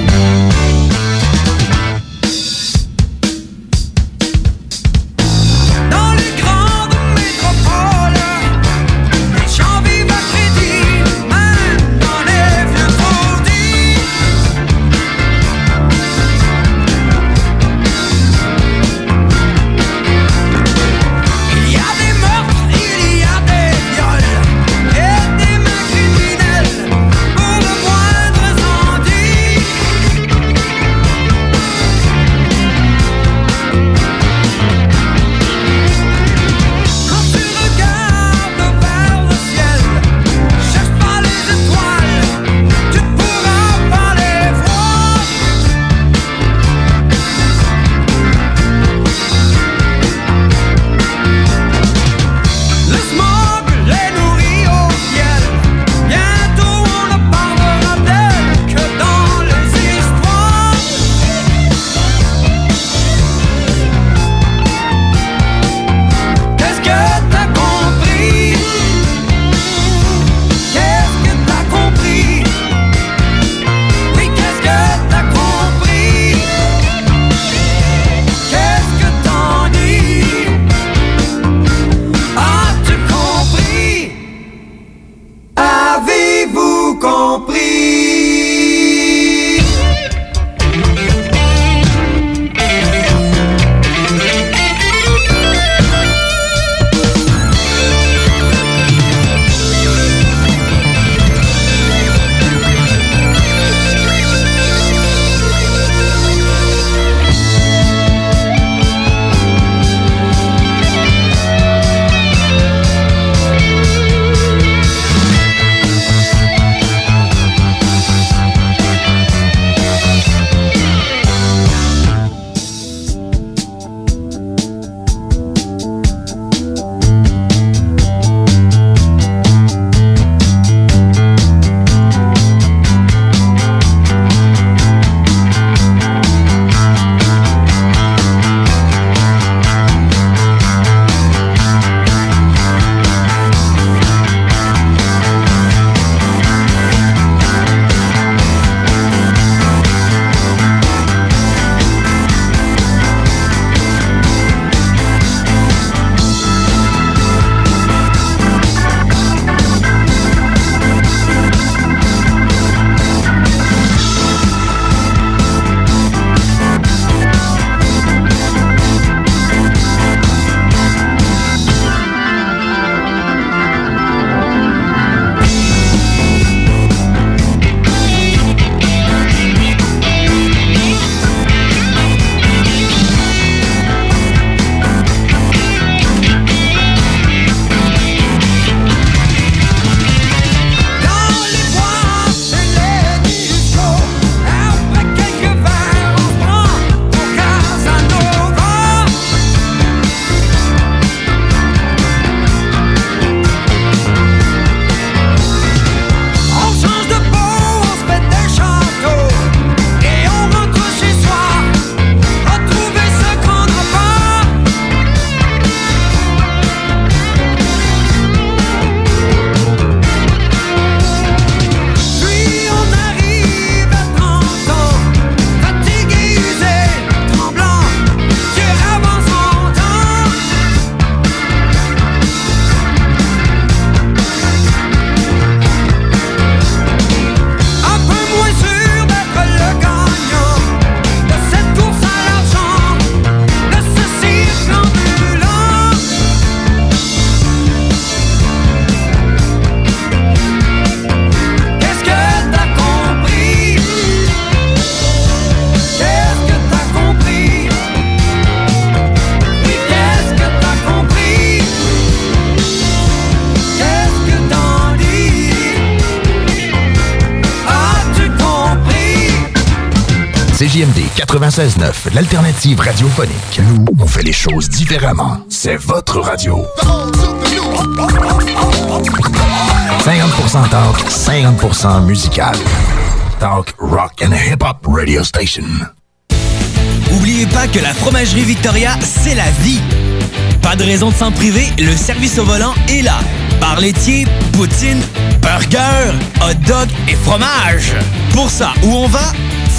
CJMD 96.9, l'alternative radiophonique. Nous, on fait les choses différemment. C'est votre radio. 50% talk, 50% musical. Talk, rock and hip-hop radio station. Oubliez pas que la fromagerie Victoria, c'est la vie. Pas de raison de s'en priver, le service au volant est là. Bar laitier, poutine, burger, hot dog et fromage. Pour ça, où on va?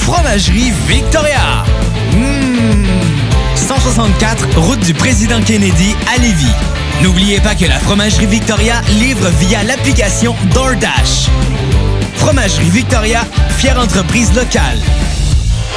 Fromagerie Victoria. Mmh. 164, route du président Kennedy à Lévis. N'oubliez pas que la fromagerie Victoria livre via l'application DoorDash. Fromagerie Victoria, fière entreprise locale.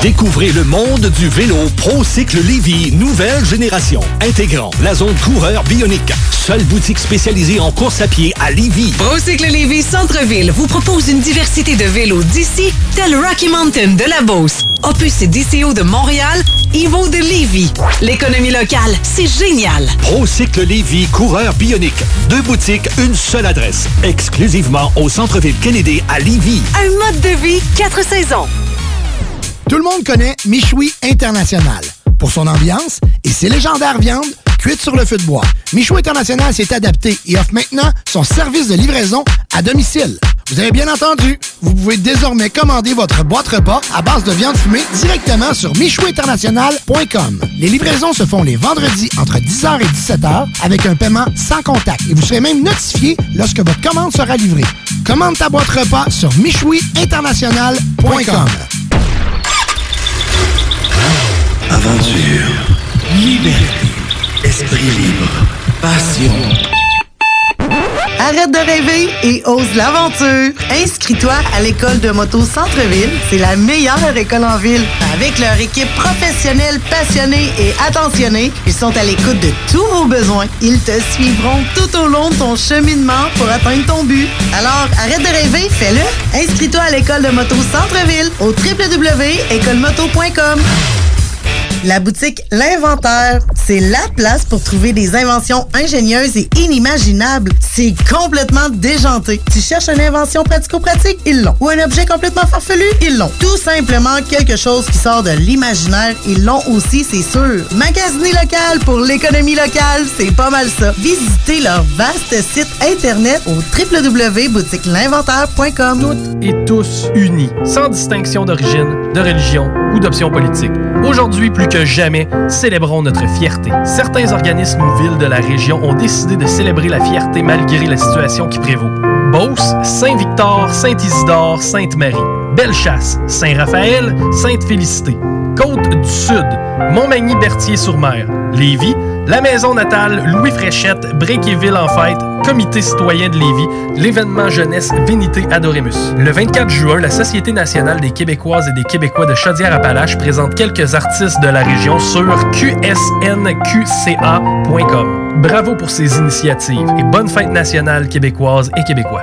Découvrez le monde du vélo ProCycle Lévy, nouvelle génération, intégrant la zone coureur bionique. Seule boutique spécialisée en course à pied à Lévy. Procycle Lévis Centre-Ville vous propose une diversité de vélos d'ici, tel Rocky Mountain de la Beauce, Opus et DCO de Montréal, Evo de Lévis. L'économie locale, c'est génial. ProCycle Lévy, coureur bionique. Deux boutiques, une seule adresse. Exclusivement au centre-ville Kennedy à Lévy. Un mode de vie, quatre saisons. Tout le monde connaît Michoui International pour son ambiance et ses légendaires viandes cuites sur le feu de bois. Michoui International s'est adapté et offre maintenant son service de livraison à domicile. Vous avez bien entendu, vous pouvez désormais commander votre boîte repas à base de viande fumée directement sur michouinternational.com. Les livraisons se font les vendredis entre 10h et 17h avec un paiement sans contact et vous serez même notifié lorsque votre commande sera livrée. Commande ta boîte repas sur michouiinternational.com. Aventure, liberté, esprit libre, passion. Arrête de rêver et ose l'aventure. Inscris-toi à l'école de moto Centre-ville. C'est la meilleure école en ville. Avec leur équipe professionnelle, passionnée et attentionnée, ils sont à l'écoute de tous vos besoins. Ils te suivront tout au long de ton cheminement pour atteindre ton but. Alors, arrête de rêver, fais-le. Inscris-toi à l'école de moto Centre-ville au www.écolemoto.com. La boutique L'Inventaire, c'est la place pour trouver des inventions ingénieuses et inimaginables. C'est complètement déjanté. Tu cherches une invention pratico-pratique? Ils l'ont. Ou un objet complètement farfelu? Ils l'ont. Tout simplement quelque chose qui sort de l'imaginaire? Ils l'ont aussi, c'est sûr. Magasiner local pour l'économie locale, c'est pas mal ça. Visitez leur vaste site internet au www.boutiquelinventaire.com. et tous unis, sans distinction d'origine, de religion ou d'option politique. Aujourd'hui, plus que jamais, célébrons notre fierté. Certains organismes ou villes de la région ont décidé de célébrer la fierté malgré la situation qui prévaut. Beauce, Saint-Victor, Saint-Isidore, Sainte-Marie. Bellechasse, Saint-Raphaël, Sainte-Félicité. Côte du Sud, Montmagny-Berthier-sur-Mer. Lévis, la maison natale Louis Fréchette, Bréquéville en fête, Comité citoyen de Lévis, l'événement jeunesse Vénité Adoremus. Le 24 juin, la Société nationale des Québécoises et des Québécois de Chaudière-Appalaches présente quelques artistes de la région sur qsnqca.com. Bravo pour ces initiatives et bonne fête nationale québécoise et québécois.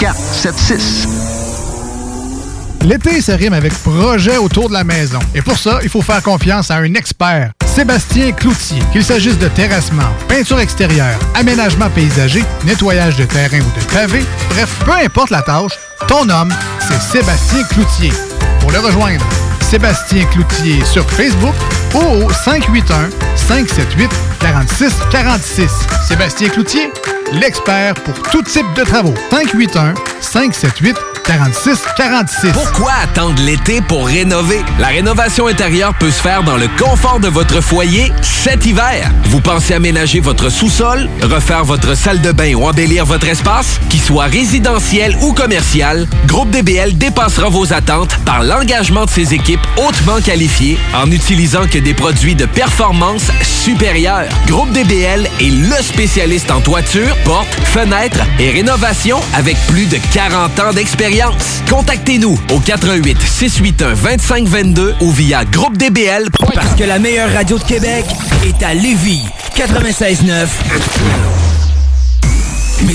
681 4476. L'été se rime avec projet autour de la maison. Et pour ça, il faut faire confiance à un expert, Sébastien Cloutier. Qu'il s'agisse de terrassement, peinture extérieure, aménagement paysager, nettoyage de terrain ou de pavé, bref, peu importe la tâche, ton homme, c'est Sébastien Cloutier. Pour le rejoindre, Sébastien Cloutier sur Facebook ou au 581-578-4646. Sébastien Cloutier, l'expert pour tout type de travaux. 581-578-4646. 4646. Pourquoi attendre l'été pour rénover? La rénovation intérieure peut se faire dans le confort de votre foyer cet hiver. Vous pensez aménager votre sous-sol, refaire votre salle de bain ou embellir votre espace? Qu'il soit résidentiel ou commercial, Groupe DBL dépassera vos attentes par l'engagement de ses équipes hautement qualifiées en n'utilisant que des produits de performance supérieure. Groupe DBL est le spécialiste en toiture, portes, fenêtres et rénovation avec plus de 40 ans d'expérience. Contactez-nous au 88 681 2522 ou via groupedbl. Parce que la meilleure radio de Québec est à Lévis. 96.9.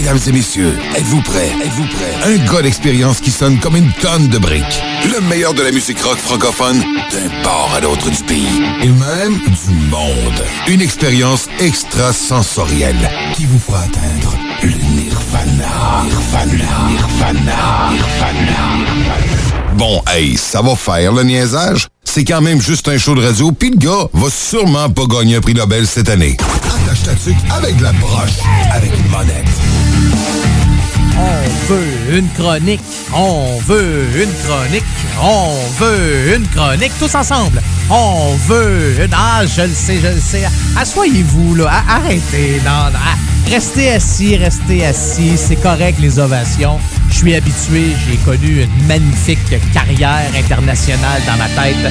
Mesdames et messieurs, êtes-vous prêts? Êtes-vous prêts? Un gars d'expérience qui sonne comme une tonne de briques. Le meilleur de la musique rock francophone d'un port à l'autre du pays. Et même du monde. Une expérience extrasensorielle qui vous fera atteindre le nirvana. Nirvana. Nirvana. Nirvana. Bon, hey, ça va faire le niaisage? C'est quand même juste un show de radio, puis le gars va sûrement pas gagner un prix Nobel cette année. Attache ta avec la broche, avec une monette. On veut une chronique. On veut une chronique. On veut une chronique. Tous ensemble. On veut une. Ah, je le sais, je le sais. Asseyez-vous, là. Arrêtez. Non, non. Restez assis, restez assis. C'est correct, les ovations. Je suis habitué. J'ai connu une magnifique carrière internationale dans ma tête.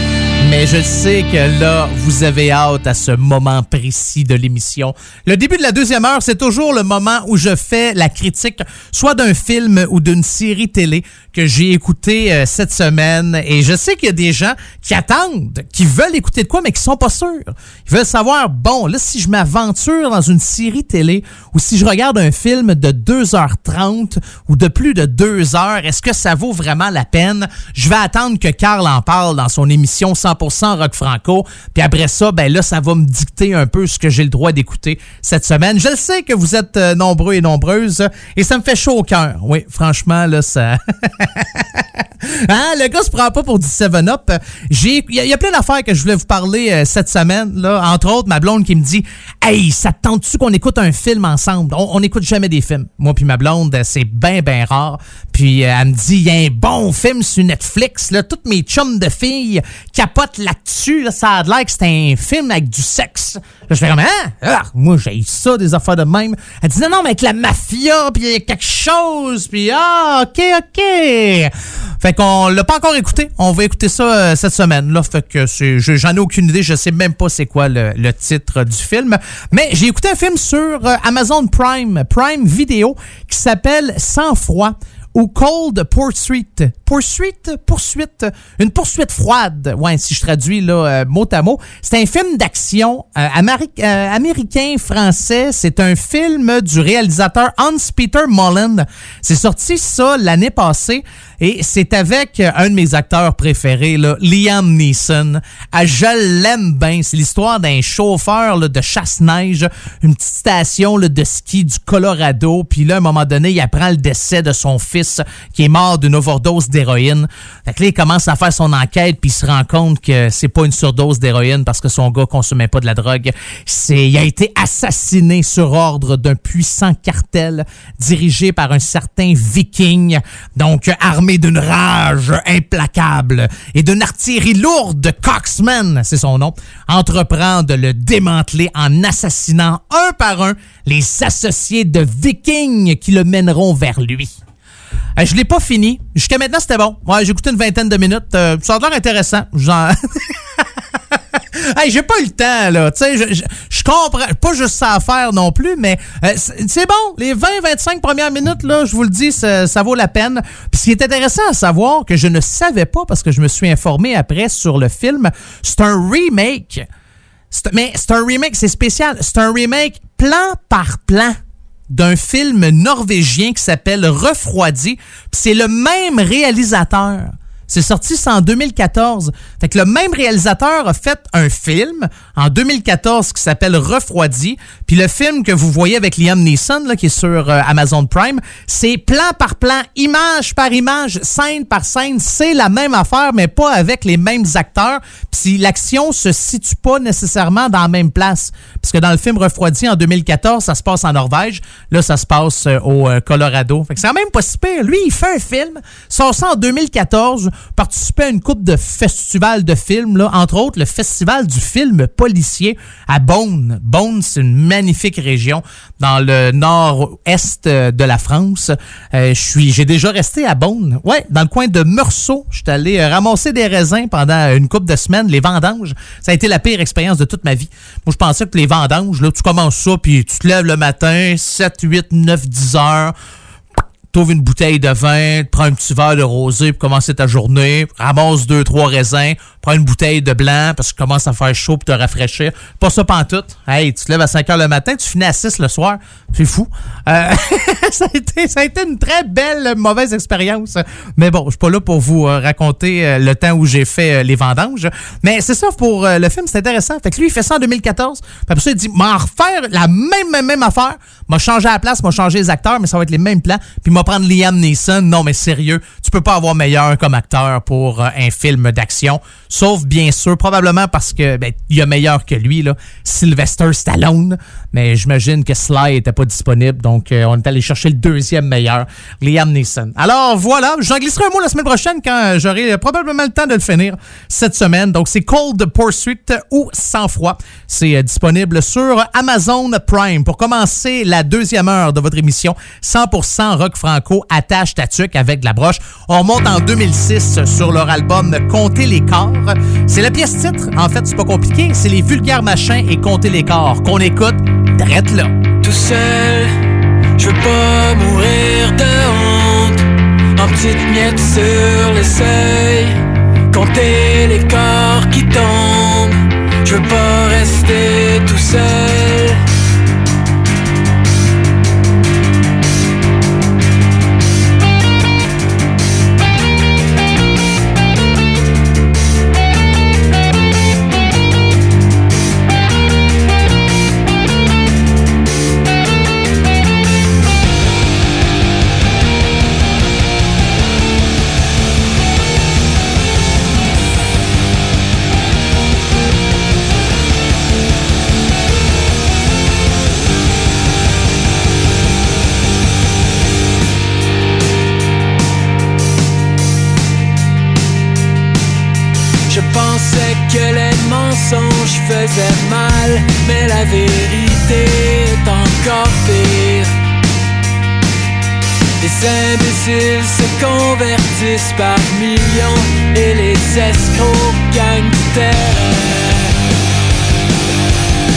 Mais je sais que là, vous avez hâte à ce moment précis de l'émission. Le début de la deuxième heure, c'est toujours le moment où je fais la critique, soit d'un film ou d'une série télé que j'ai écouté euh, cette semaine. Et je sais qu'il y a des gens qui attendent, qui veulent écouter de quoi, mais qui sont pas sûrs. Ils veulent savoir, bon, là, si je m'aventure dans une série télé ou si je regarde un film de 2h30 ou de plus de 2 heures, est-ce que ça vaut vraiment la peine? Je vais attendre que Carl en parle dans son émission 100% Rock Franco. Puis après ça, ben là, ça va me dicter un peu ce que j'ai le droit d'écouter cette semaine. Je le sais que vous êtes euh, nombreux et nombreuses et ça me fait chaud au cœur. Oui, franchement, là, ça... Hein, le gars se prend pas pour du 7-Up. J'ai, il y, a- plein d'affaires que je voulais vous parler euh, cette semaine. Là. Entre autres, ma blonde qui me dit Hey, ça te tente-tu qu'on écoute un film ensemble? On, on écoute jamais des films. Moi puis ma blonde, c'est bien, bien rare. Puis euh, elle me dit, il y a un bon film sur Netflix. Là, toutes mes chums de filles capotent là-dessus. Là, ça a l'air que c'est un film avec du sexe. Je fais comme, hein? Ah, moi, j'ai ça, des affaires de même. Elle dit, non, non, mais avec la mafia, puis il y a quelque chose. Puis, ah, OK, OK. Fait qu'on l'a pas encore écouté. On va écouter ça euh, cette semaine. Là, fait que j'en ai aucune idée. Je sais même pas c'est quoi le, le titre du film. Mais j'ai écouté un film sur euh, Amazon Prime, Prime Video, qui s'appelle Sans froid ou Cold Pursuit. Pursuit, poursuite, une poursuite froide. Ouais, si je traduis là euh, mot à mot, c'est un film d'action euh, euh, américain français. C'est un film du réalisateur Hans Peter Mullen. C'est sorti ça l'année passée et c'est avec euh, un de mes acteurs préférés, là, Liam Neeson. Ah, je l'aime bien. C'est l'histoire d'un chauffeur là, de chasse-neige, une petite station là, de ski du Colorado. Puis là, à un moment donné, il apprend le décès de son fils qui est mort d'une overdose d'héroïne. Fait que là, il commence à faire son enquête puis il se rend compte que c'est pas une surdose d'héroïne parce que son gars consommait pas de la drogue. C'est, il a été assassiné sur ordre d'un puissant cartel dirigé par un certain viking, donc armé d'une rage implacable et d'une artillerie lourde. Coxman, c'est son nom, entreprend de le démanteler en assassinant un par un les associés de vikings qui le mèneront vers lui. Euh, je l'ai pas fini. Jusqu'à maintenant, c'était bon. Ouais, j'ai écouté une vingtaine de minutes. Euh, ça a l'air intéressant. hey, j'ai pas eu le temps, là. Tu sais, je, je- je comprends. Pas juste ça à faire non plus, mais euh, c'est bon. Les 20-25 premières minutes, là, je vous le dis, ça, ça vaut la peine. Puis ce qui est intéressant à savoir, que je ne savais pas parce que je me suis informé après sur le film, c'est un remake. Mais c'est un remake, c'est spécial. C'est un remake plan par plan d'un film norvégien qui s'appelle Refroidi. C'est le même réalisateur. C'est sorti ça en 2014. Fait que le même réalisateur a fait un film en 2014 qui s'appelle Refroidi. Puis le film que vous voyez avec Liam Neeson, là, qui est sur euh, Amazon Prime, c'est plan par plan, image par image, scène par scène. C'est la même affaire, mais pas avec les mêmes acteurs. Puis l'action se situe pas nécessairement dans la même place. Puisque dans le film Refroidi en 2014, ça se passe en Norvège. Là, ça se passe euh, au euh, Colorado. Fait que c'est quand même pas si pire. Lui, il fait un film, sort ça en 2014. Participé à une coupe de festivals de films, là, entre autres le festival du film policier à Beaune. Beaune, c'est une magnifique région dans le nord-est de la France. Euh, j'ai déjà resté à Beaune, ouais, dans le coin de Meursault. Je suis allé euh, ramasser des raisins pendant une couple de semaines, les vendanges. Ça a été la pire expérience de toute ma vie. Moi, je pensais que les vendanges, là, tu commences ça, puis tu te lèves le matin, 7, 8, 9, 10 heures t'ouvres une bouteille de vin, prends un petit verre de rosé pour commencer ta journée, ramasse deux, trois raisins, prends une bouteille de blanc parce que commence à faire chaud pour te rafraîchir. Pas ça pantoute. Hey, tu te lèves à 5 heures le matin, tu finis à 6 le soir. C'est fou. Euh, ça, a été, ça a été une très belle mauvaise expérience. Mais bon, je suis pas là pour vous euh, raconter euh, le temps où j'ai fait les vendanges. Mais c'est ça pour le film, c'est intéressant. Fait que lui, il fait ça en 2014. Puis après ça, il dit, m'en refaire la même, même, même affaire. M'a changé la place, m'a changé les acteurs, mais ça va être les mêmes plans. Puis m'a prendre Liam Neeson. Non, mais sérieux, tu peux pas avoir meilleur comme acteur pour euh, un film d'action. Sauf, bien sûr, probablement parce que ben, il y a meilleur que lui, là, Sylvester Stallone. Mais j'imagine que Sly était pas disponible, donc euh, on est allé chercher le deuxième meilleur, Liam Neeson. Alors voilà, j'en glisserai un mot la semaine prochaine quand j'aurai euh, probablement le temps de le finir cette semaine. Donc c'est Cold Pursuit ou Sans froid. C'est disponible sur Amazon Prime. Pour commencer la deuxième heure de votre émission 100% rock attache tatuc avec de la broche. On monte en 2006 sur leur album Compter les corps. C'est la pièce titre. En fait, c'est pas compliqué. C'est les vulgaires machins et Compter les corps qu'on écoute drette là. Tout seul, je veux pas mourir de honte. En petites miettes sur le seuil, compter les corps qui tombent. Je veux pas rester tout seul. Imbéciles se convertissent par millions et les escrocs gagnent terrain.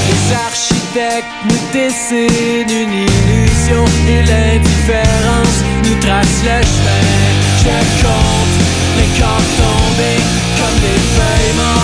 Les architectes nous dessinent une illusion et l'indifférence nous trace le chemin. Je compte les corps tombés comme des feuilles mortes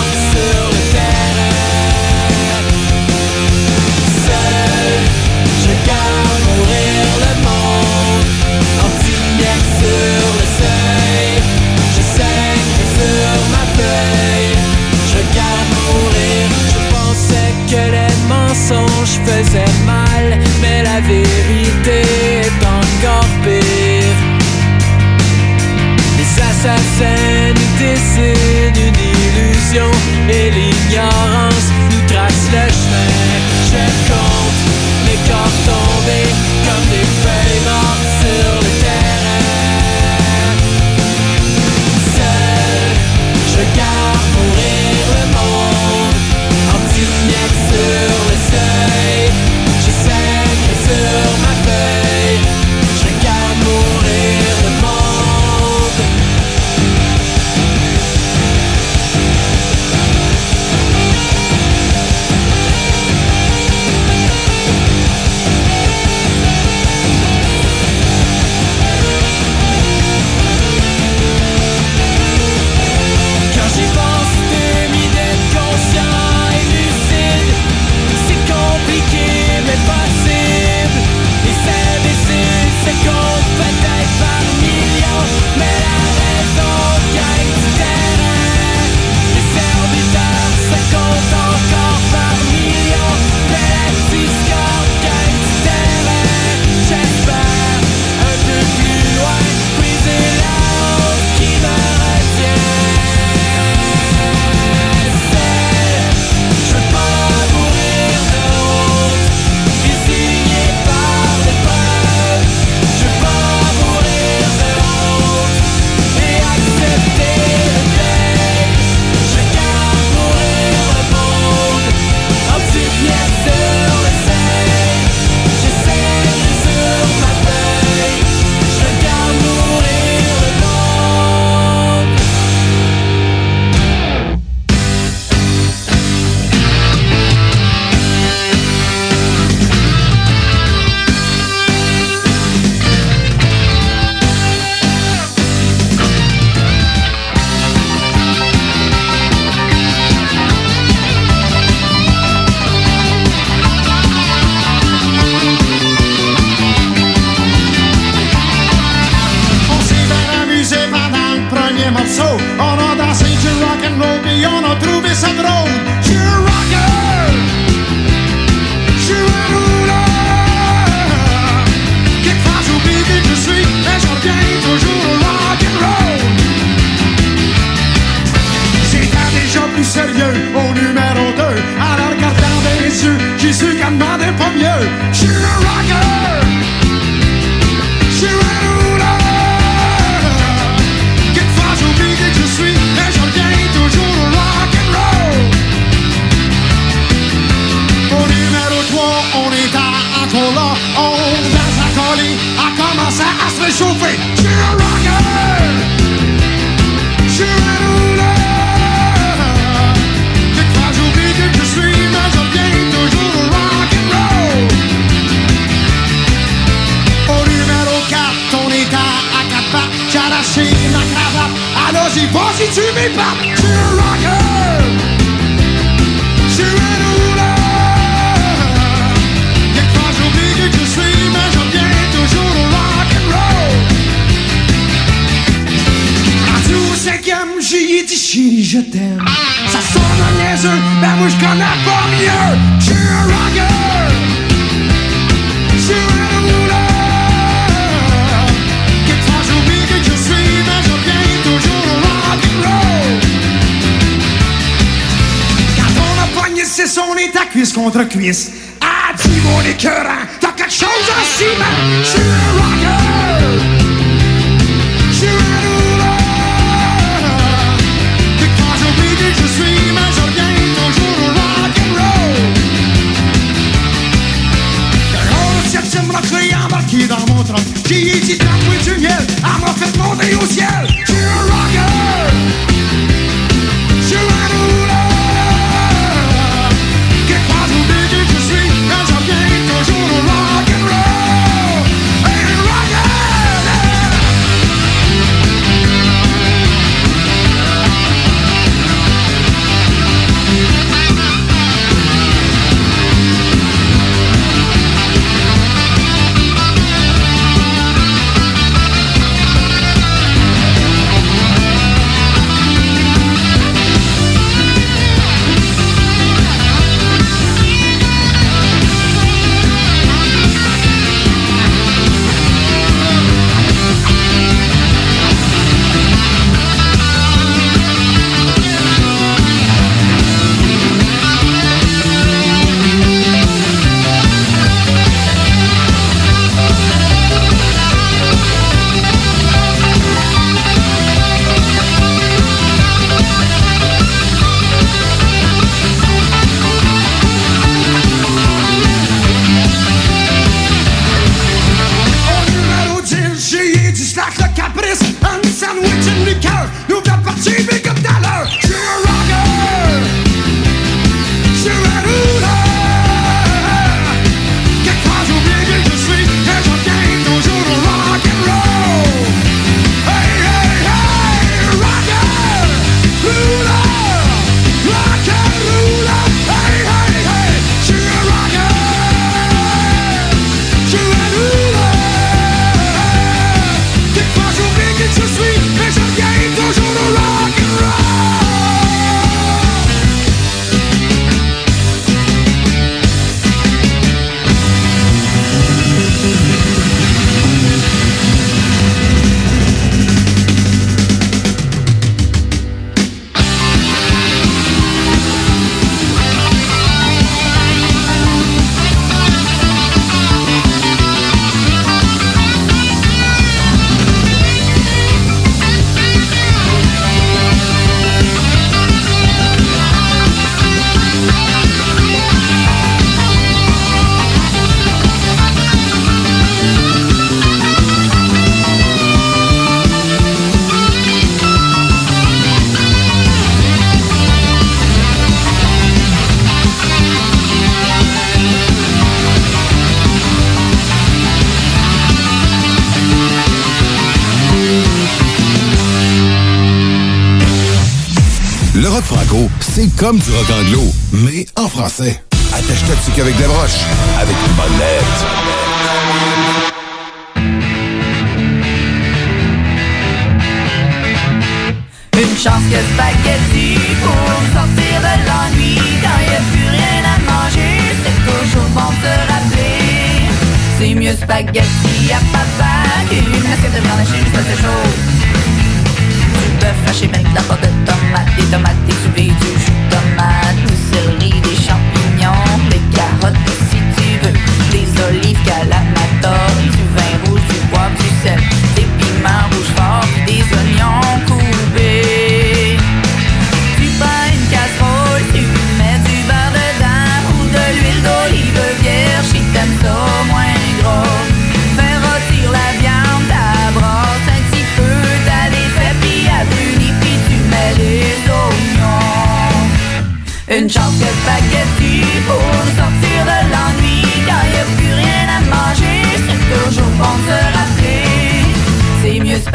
du rock anglo,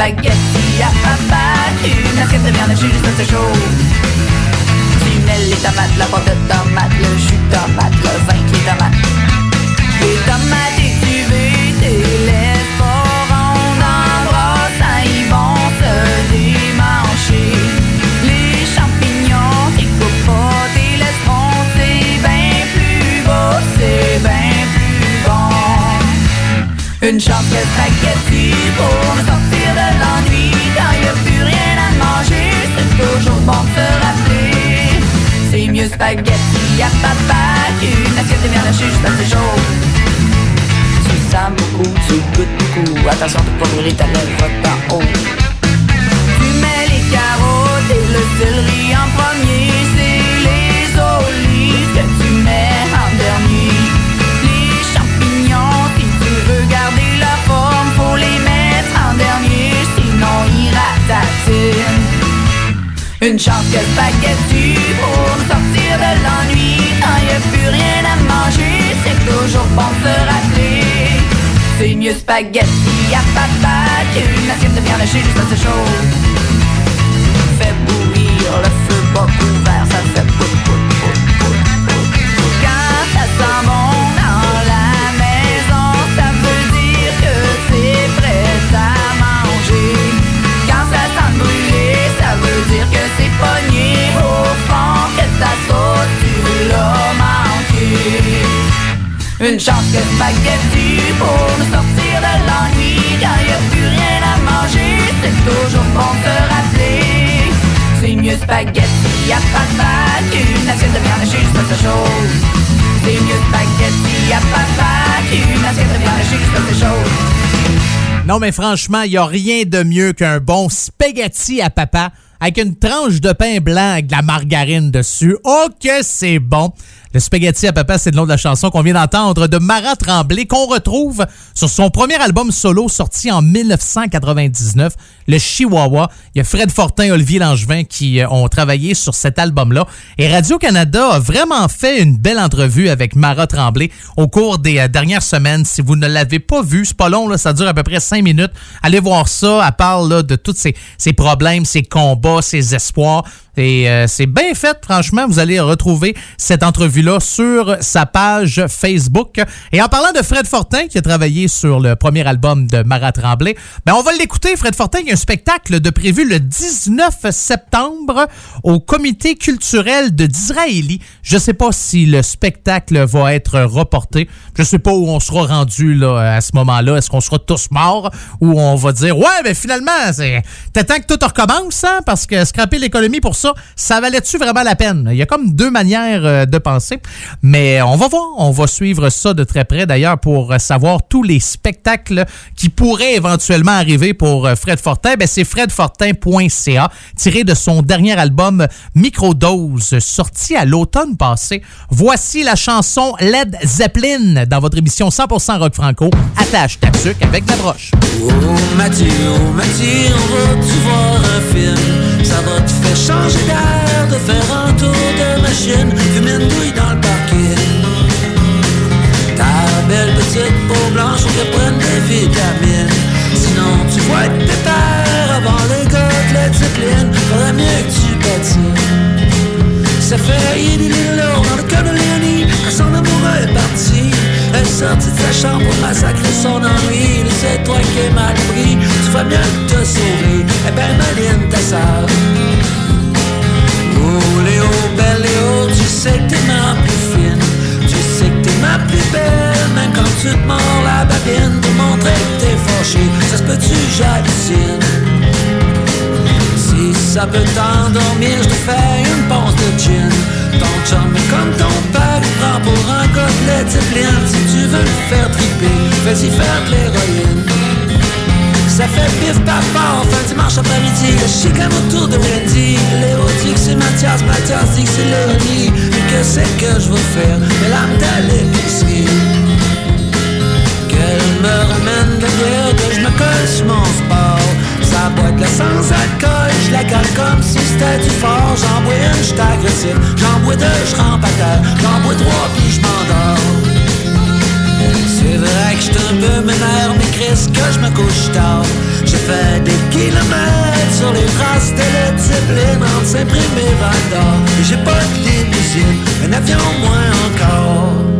spaghetti à papa Une assiette de viande juste assez chaud Tu les tomates, la pâte de tomate Le jus de tomate, le vin qui est tomate. Les tomates étuvées T'es laisses pas rondes en brosse hein, Ils vont se démancher. Les champignons T'es coupes pas, t'es laisses foncer Ben plus beau, c'est ben plus bon. Une chance que spaghetti Pour me de se rappeler C'est mieux spaghetti à papa Qu'une assiette de viande hachée juste assez Tu sens beaucoup, tu goûtes beaucoup. Attention de pas brûler ta lèvre d'en haut. Tu mets les carottes et le céleri chance que spaghetti pour nous sortir de l'ennui. Quand y a plus rien à manger, c'est toujours bon de se rappeler. C'est mieux spaghetti à papa qu'une assiette de viande hachée juste assez chaud. Fais bouillir le feu pas couvert, ça fait pout pogné au fond Que ta sauce, tu l'as manqué Une chance que spaghetti pour nous sortir de l'ennui Quand y a plus rien à manger, c'est toujours bon de se rappeler. C'est mieux spaghetti à papa qu'une assiette de viande hachée juste assez chaude C'est mieux spaghetti à papa qu'une assiette de viande hachée juste assez chaude Non, mais franchement, il n'y a rien de mieux qu'un bon spaghetti à papa avec une tranche de pain blanc avec de la margarine dessus. Oh que c'est bon! Le spaghetti à papa, c'est le nom de la chanson qu'on vient d'entendre de Marat Tremblay, qu'on retrouve sur son premier album solo sorti en 1999, le Chihuahua. Il y a Fred Fortin, Olivier Langevin qui euh, ont travaillé sur cet album-là. Et Radio-Canada a vraiment fait une belle entrevue avec Marat Tremblay au cours des euh, dernières semaines. Si vous ne l'avez pas vu, c'est pas long, ça dure à peu près cinq minutes. Allez voir ça. Elle parle de tous ses problèmes, ses combats, ses espoirs. Euh, c'est bien fait, franchement. Vous allez retrouver cette entrevue-là sur sa page Facebook. Et en parlant de Fred Fortin, qui a travaillé sur le premier album de Marat Tremblay, ben on va l'écouter. Fred Fortin, il y a un spectacle de prévu le 19 septembre au Comité culturel de Disraeli. Je sais pas si le spectacle va être reporté. Je sais pas où on sera rendu là, à ce moment-là. Est-ce qu'on sera tous morts ou on va dire ouais, mais finalement, c'est t'attends que tout recommence, hein, parce que scraper l'économie pour ça, ça valait-tu vraiment la peine? Il y a comme deux manières euh, de penser, mais on va voir, on va suivre ça de très près d'ailleurs pour euh, savoir tous les spectacles qui pourraient éventuellement arriver pour euh, Fred Fortin. Ben, c'est fredfortin.ca, tiré de son dernier album Microdose, sorti à l'automne passé. Voici la chanson Led Zeppelin dans votre émission 100% rock franco. Attache ta avec la broche. D'air, de faire un tour de machine. Fumer une douille dans le parking Ta belle petite peau blanche, on te prenne des vitamines. Sinon tu vas être pépère avant les gars de la discipline. Faudrait mieux que tu patines Ça fait lilos dans le cœur de Léonie Quand son amoureux est parti Elle est sortie de sa chambre pour massacrer son ennui. C'est toi qui es mal pris. Tu vas mieux te sauver Eh ben Maline ta sœur tu te mords la babine pour montrer que t'es fâché. Ça se peut-tu, j'hallucine? Si ça peut t'endormir, je te fais une ponce de gin. Ton chum est comme ton père, il prend pour un gobelet de Si tu veux le faire triper, vas-y faire de l'héroïne. Ça fait pif papa fort, fin dimanche après-midi Le Chicago autour de Wendy Léo dit c'est Mathias, Mathias dit que c'est Léonie Mais que c'est que je veux faire? Mais l'âme de l'épicerie me ramène de la Que je me colle sur mon sport Sa boîte là sans alcool Je la cale comme si c'était du fort J'en bois une, j'suis agressif J'en bois deux, j'rampe à terre J'en bois trois, puis je m'endors c'est vrai que j'suis un peu ménère, mais Chris, que je me couche tard. J'ai fait des kilomètres sur les traces de l'étipeline entre Saint-Prime et Val d'Or. Et j'ai pas de limousine, un avion moins encore.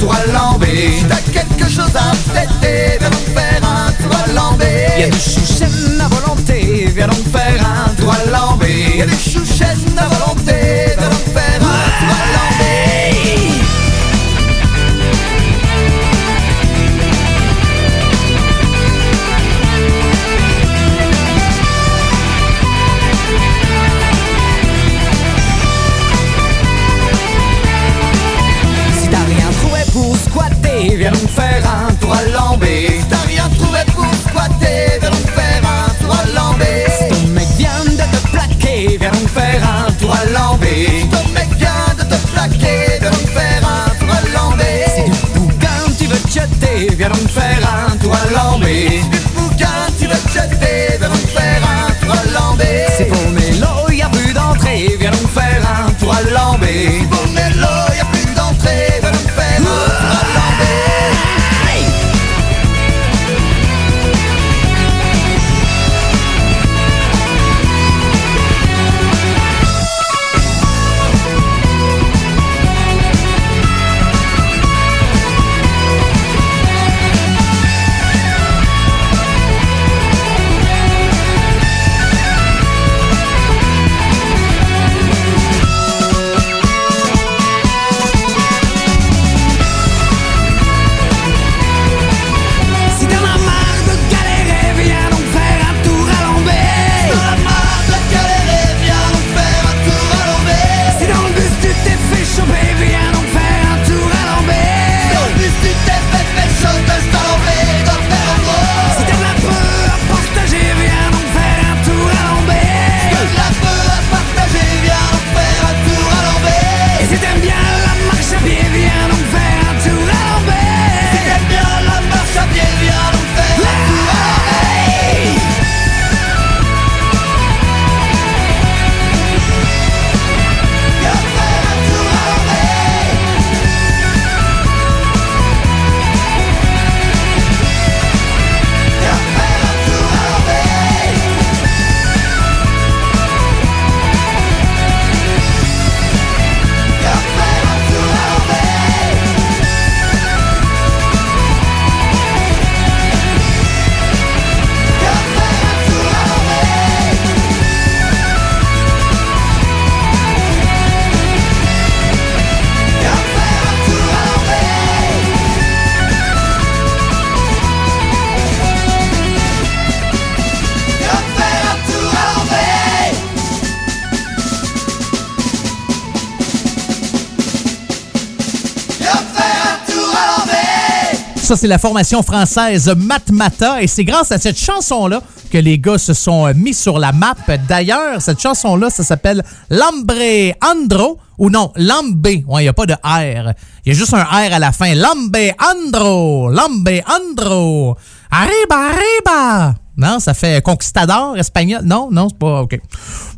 tour à t'as quelque chose à fêter, viens donc faire un tour à Ça, c'est la formation française Matmata et c'est grâce à cette chanson-là que les gars se sont euh, mis sur la map. D'ailleurs, cette chanson-là, ça s'appelle Lambre Andro ou non, Lambe. Ouais, il n'y a pas de R. Il y a juste un R à la fin. Lambe Andro. Lambe Andro. Arriba, arriba. Non, ça fait conquistador espagnol. Non, non, c'est pas OK.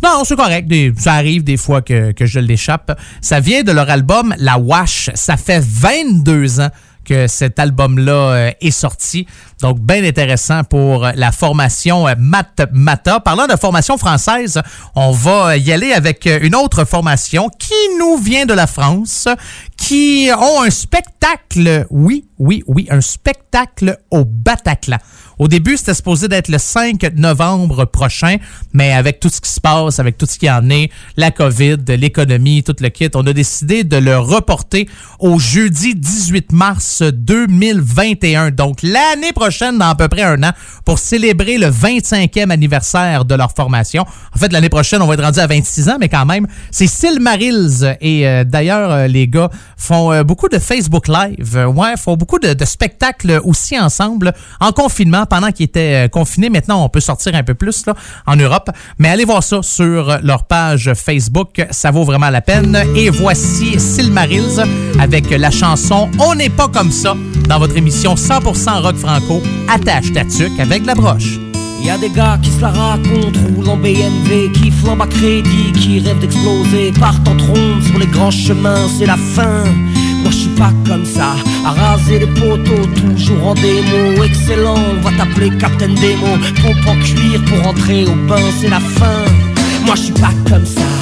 Non, c'est correct. Ça arrive des fois que, que je l'échappe. Ça vient de leur album La Wash. Ça fait 22 ans que cet album-là euh, est sorti. Donc, bien intéressant pour euh, la formation euh, Mat Mata. Parlant de formation française, on va y aller avec une autre formation qui nous vient de la France, qui ont un spectacle, oui, oui, oui, un spectacle au Bataclan. Au début, c'était supposé d'être le 5 novembre prochain, mais avec tout ce qui se passe, avec tout ce qui en est, la COVID, l'économie, tout le kit, on a décidé de le reporter au jeudi 18 mars 2021. Donc, l'année prochaine, dans à peu près un an, pour célébrer le 25e anniversaire de leur formation. En fait, l'année prochaine, on va être rendu à 26 ans, mais quand même, c'est Silmarils. Et euh, d'ailleurs, euh, les gars font euh, beaucoup de Facebook Live. Ouais, font beaucoup de spectacles aussi ensemble en confinement pendant qu'ils étaient euh, confinés. Maintenant, on peut sortir un peu plus là, en Europe. Mais allez voir ça sur leur page Facebook. Ça vaut vraiment la peine. Et voici Silmarils avec la chanson On n'est pas comme ça dans votre émission 100% rock franco. Attache ta tuque avec la broche. Y a des gars qui se la racontent, roulent en BMW, qui flambent à crédit, qui rêvent d'exploser, partent en trombe sur les grands chemins, c'est la fin. Je suis pas comme ça, à raser les poteaux, toujours en démo, excellent, on va t'appeler Captain Demo, pompe en cuir pour entrer au bain, c'est la fin. Moi je suis pas comme ça.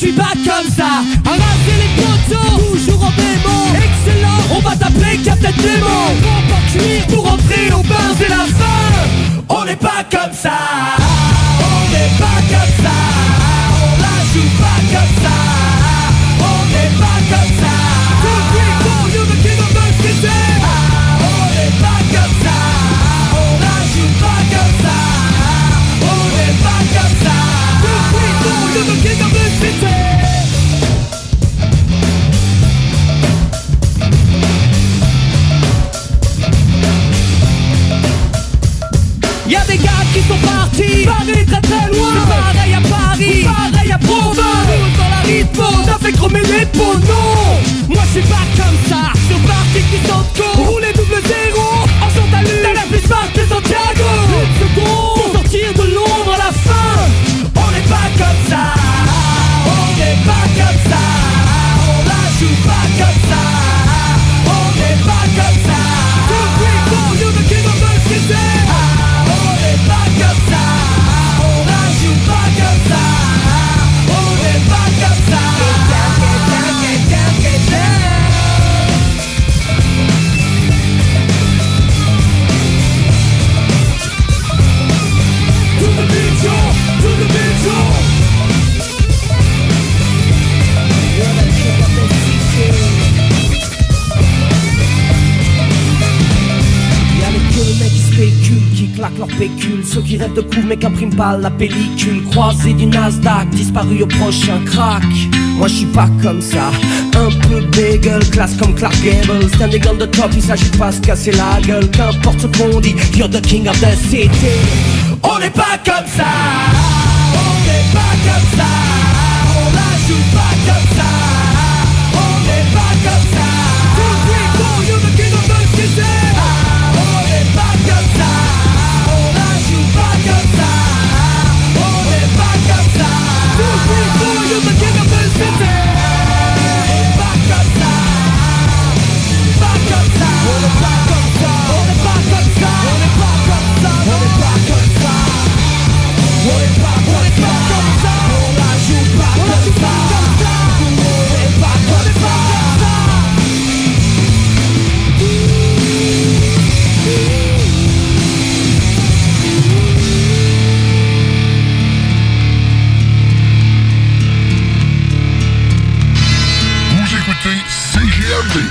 Suis pas comme ça, à raser les poteaux, toujours en démo, excellent, on va t'appeler Captain en cuir pour entrer cremer les non. Moi je suis pas comme ça, Ceux qui rêvent de coups mais qu'impriment pas la pellicule. Croisé du Nasdaq, disparu au prochain crack. Moi je suis pas comme ça, un peu bagel Classe comme Clark Gable, standing on the top Il s'agit pas se casser la gueule. Qu'importe ce qu'on dit, you're the king of the city. On n'est pas comme ça. On n'est pas comme ça. On la joue pas comme ça the king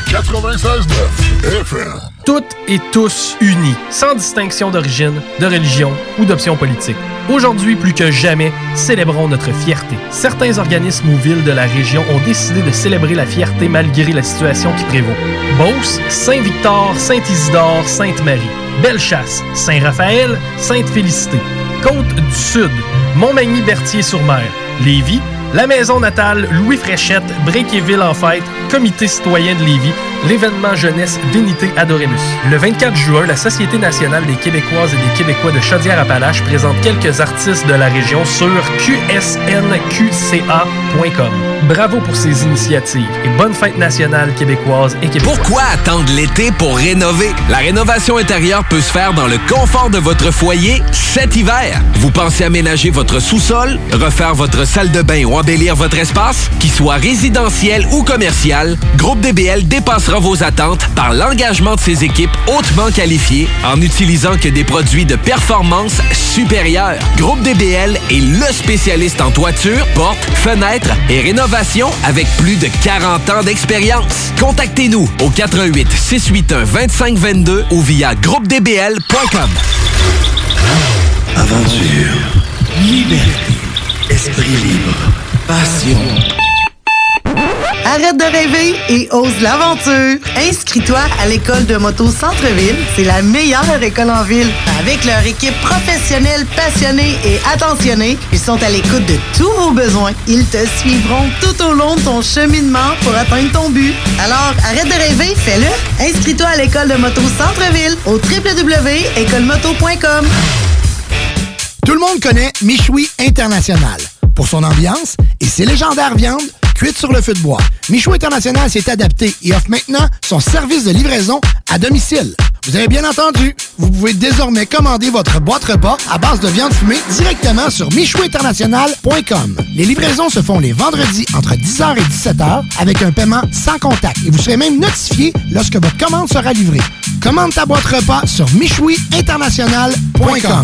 96.9 FM. toutes et tous unis, sans distinction d'origine, de religion ou d'option politique. Aujourd'hui, plus que jamais, célébrons notre fierté. Certains organismes ou villes de la région ont décidé de célébrer la fierté malgré la situation qui prévaut. Beauce, Saint-Victor, Saint-Isidore, Sainte-Marie. Bellechasse, Saint-Raphaël, Sainte-Félicité. Côte du Sud, Montmagny-Berthier-sur-Mer. Lévis, la maison natale Louis Fréchette, Bréquéville en fête, Comité citoyen de Lévis, l'événement jeunesse Vénité Adoremus. Le 24 juin, la Société nationale des Québécoises et des Québécois de Chaudière-Appalaches présente quelques artistes de la région sur qsnqca.com. Bravo pour ces initiatives et bonne fête nationale québécoise et québécoise. Pourquoi attendre l'été pour rénover? La rénovation intérieure peut se faire dans le confort de votre foyer cet hiver. Vous pensez aménager votre sous-sol, refaire votre salle de bain ou embellir votre espace? Qu'il soit résidentiel ou commercial, Groupe DBL dépassera vos attentes par l'engagement de ses équipes hautement qualifiées en utilisant que des produits de performance supérieure. Groupe DBL est le spécialiste en toiture, portes, fenêtres et rénovation avec plus de 40 ans d'expérience. Contactez-nous au 88 681 2522 ou via groupedbl.com. Aventure, liberté, esprit libre, passion. Arrête de rêver et ose l'aventure. Inscris-toi à l'école de moto Centre-ville. C'est la meilleure école en ville. Avec leur équipe professionnelle, passionnée et attentionnée, ils sont à l'écoute de tous vos besoins. Ils te suivront tout au long de ton cheminement pour atteindre ton but. Alors, arrête de rêver, fais-le. Inscris-toi à l'école de moto Centre-ville au www.écolemoto.com. Tout le monde connaît Michoui International pour son ambiance et ses légendaires viandes cuites sur le feu de bois. Michoui International s'est adapté et offre maintenant son service de livraison à domicile. Vous avez bien entendu, vous pouvez désormais commander votre boîte repas à base de viande fumée directement sur michouinternational.com. Les livraisons se font les vendredis entre 10h et 17h avec un paiement sans contact et vous serez même notifié lorsque votre commande sera livrée. Commande ta boîte repas sur michouiinternational.com.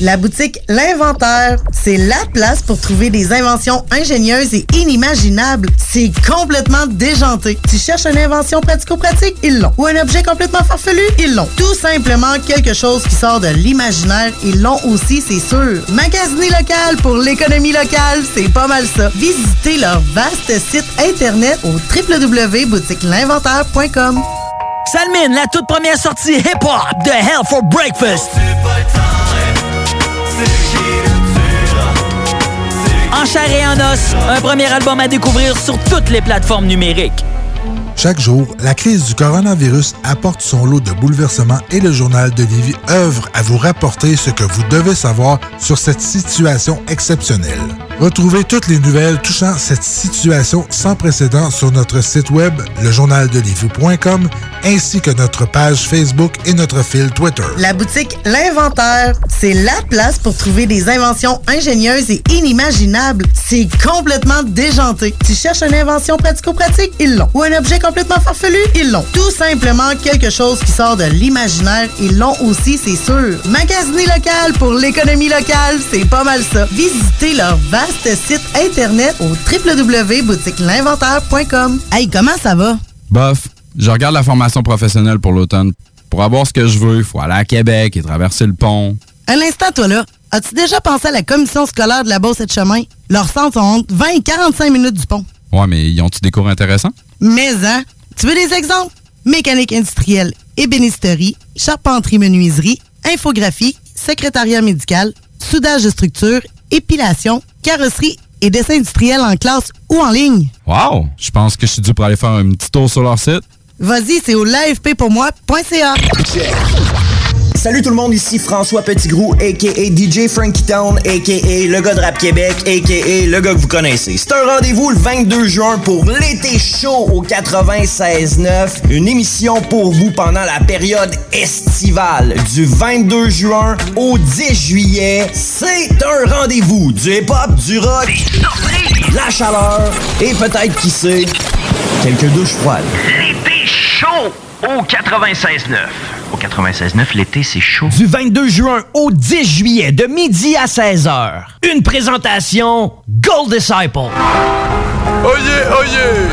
La boutique L'Inventaire, c'est la place pour trouver des inventions ingénieuses et inimaginables. C'est complètement déjanté. Tu cherches une invention pratico-pratique? Ils l'ont. Ou un objet complètement farfelu? Ils l'ont. Tout simplement quelque chose qui sort de l'imaginaire? Ils l'ont aussi, c'est sûr. Magasiner local pour l'économie locale, c'est pas mal ça. Visitez leur vaste site internet au www.boutiquelinventaire.com. Salmine, la toute première sortie hip-hop de Hell for Breakfast. En chair et en os, un premier album à découvrir sur toutes les plateformes numériques. Chaque jour, la crise du coronavirus apporte son lot de bouleversements et le journal de Lévis œuvre à vous rapporter ce que vous devez savoir sur cette situation exceptionnelle. Retrouvez toutes les nouvelles touchant cette situation sans précédent sur notre site web, lejournaldelivie.com, ainsi que notre page Facebook et notre fil Twitter. La boutique L'Inventaire, c'est la place pour trouver des inventions ingénieuses et inimaginables. C'est complètement déjanté. Tu cherches une invention pratico-pratique? Ils l'ont. Ou un objet complètement farfelu? Ils l'ont. Tout simplement quelque chose qui sort de l'imaginaire? Ils l'ont aussi, c'est sûr. Magasiner local pour l'économie locale, c'est pas mal ça. Visitez leur vaste site internet au www.boutiquelinventaire.com. Hey, comment ça va? Bof, je regarde la formation professionnelle pour l'automne. Pour avoir ce que je veux, il faut aller à Québec et traverser le pont. Un instant, toi là. As-tu déjà pensé à la commission scolaire de la Beauce et de Chemin? Leurs centres sont entre 20 et 45 minutes du pont. Ouais, mais ils ont-tu des cours intéressants? Mais, hein? Tu veux des exemples? Mécanique industrielle, ébénisterie, charpenterie-menuiserie, infographie, secrétariat médical, soudage de structure, épilation, carrosserie et dessin industriel en classe ou en ligne. Wow! Je pense que je suis dû pour aller faire un petit tour sur leur site. Vas-y, c'est au l'afppourmoi.ca. Salut tout le monde, ici François Petitgrou, a.k.a. DJ Frankie Town, a.k.a. le gars de Rap Québec, a.k.a. le gars que vous connaissez. C'est un rendez-vous le 22 juin pour l'été chaud au 96.9, une émission pour vous pendant la période estivale du 22 juin au 10 juillet. C'est un rendez-vous du hip-hop, du rock, la chaleur et peut-être, qui sait, quelques douches froides. L'été chaud au 96.9. Au 96.9, l'été, c'est chaud. Du 22 juin au 10 juillet, de midi à 16h. Une présentation Gold Disciple. Oyez, oyez!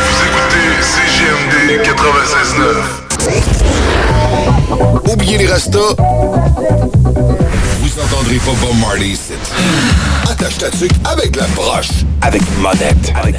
Vous écoutez CGMD 96.9. Oubliez les restos. Vous entendrez pas Bob Marley ici. Attache ta tuque avec la broche. Avec monette. Avec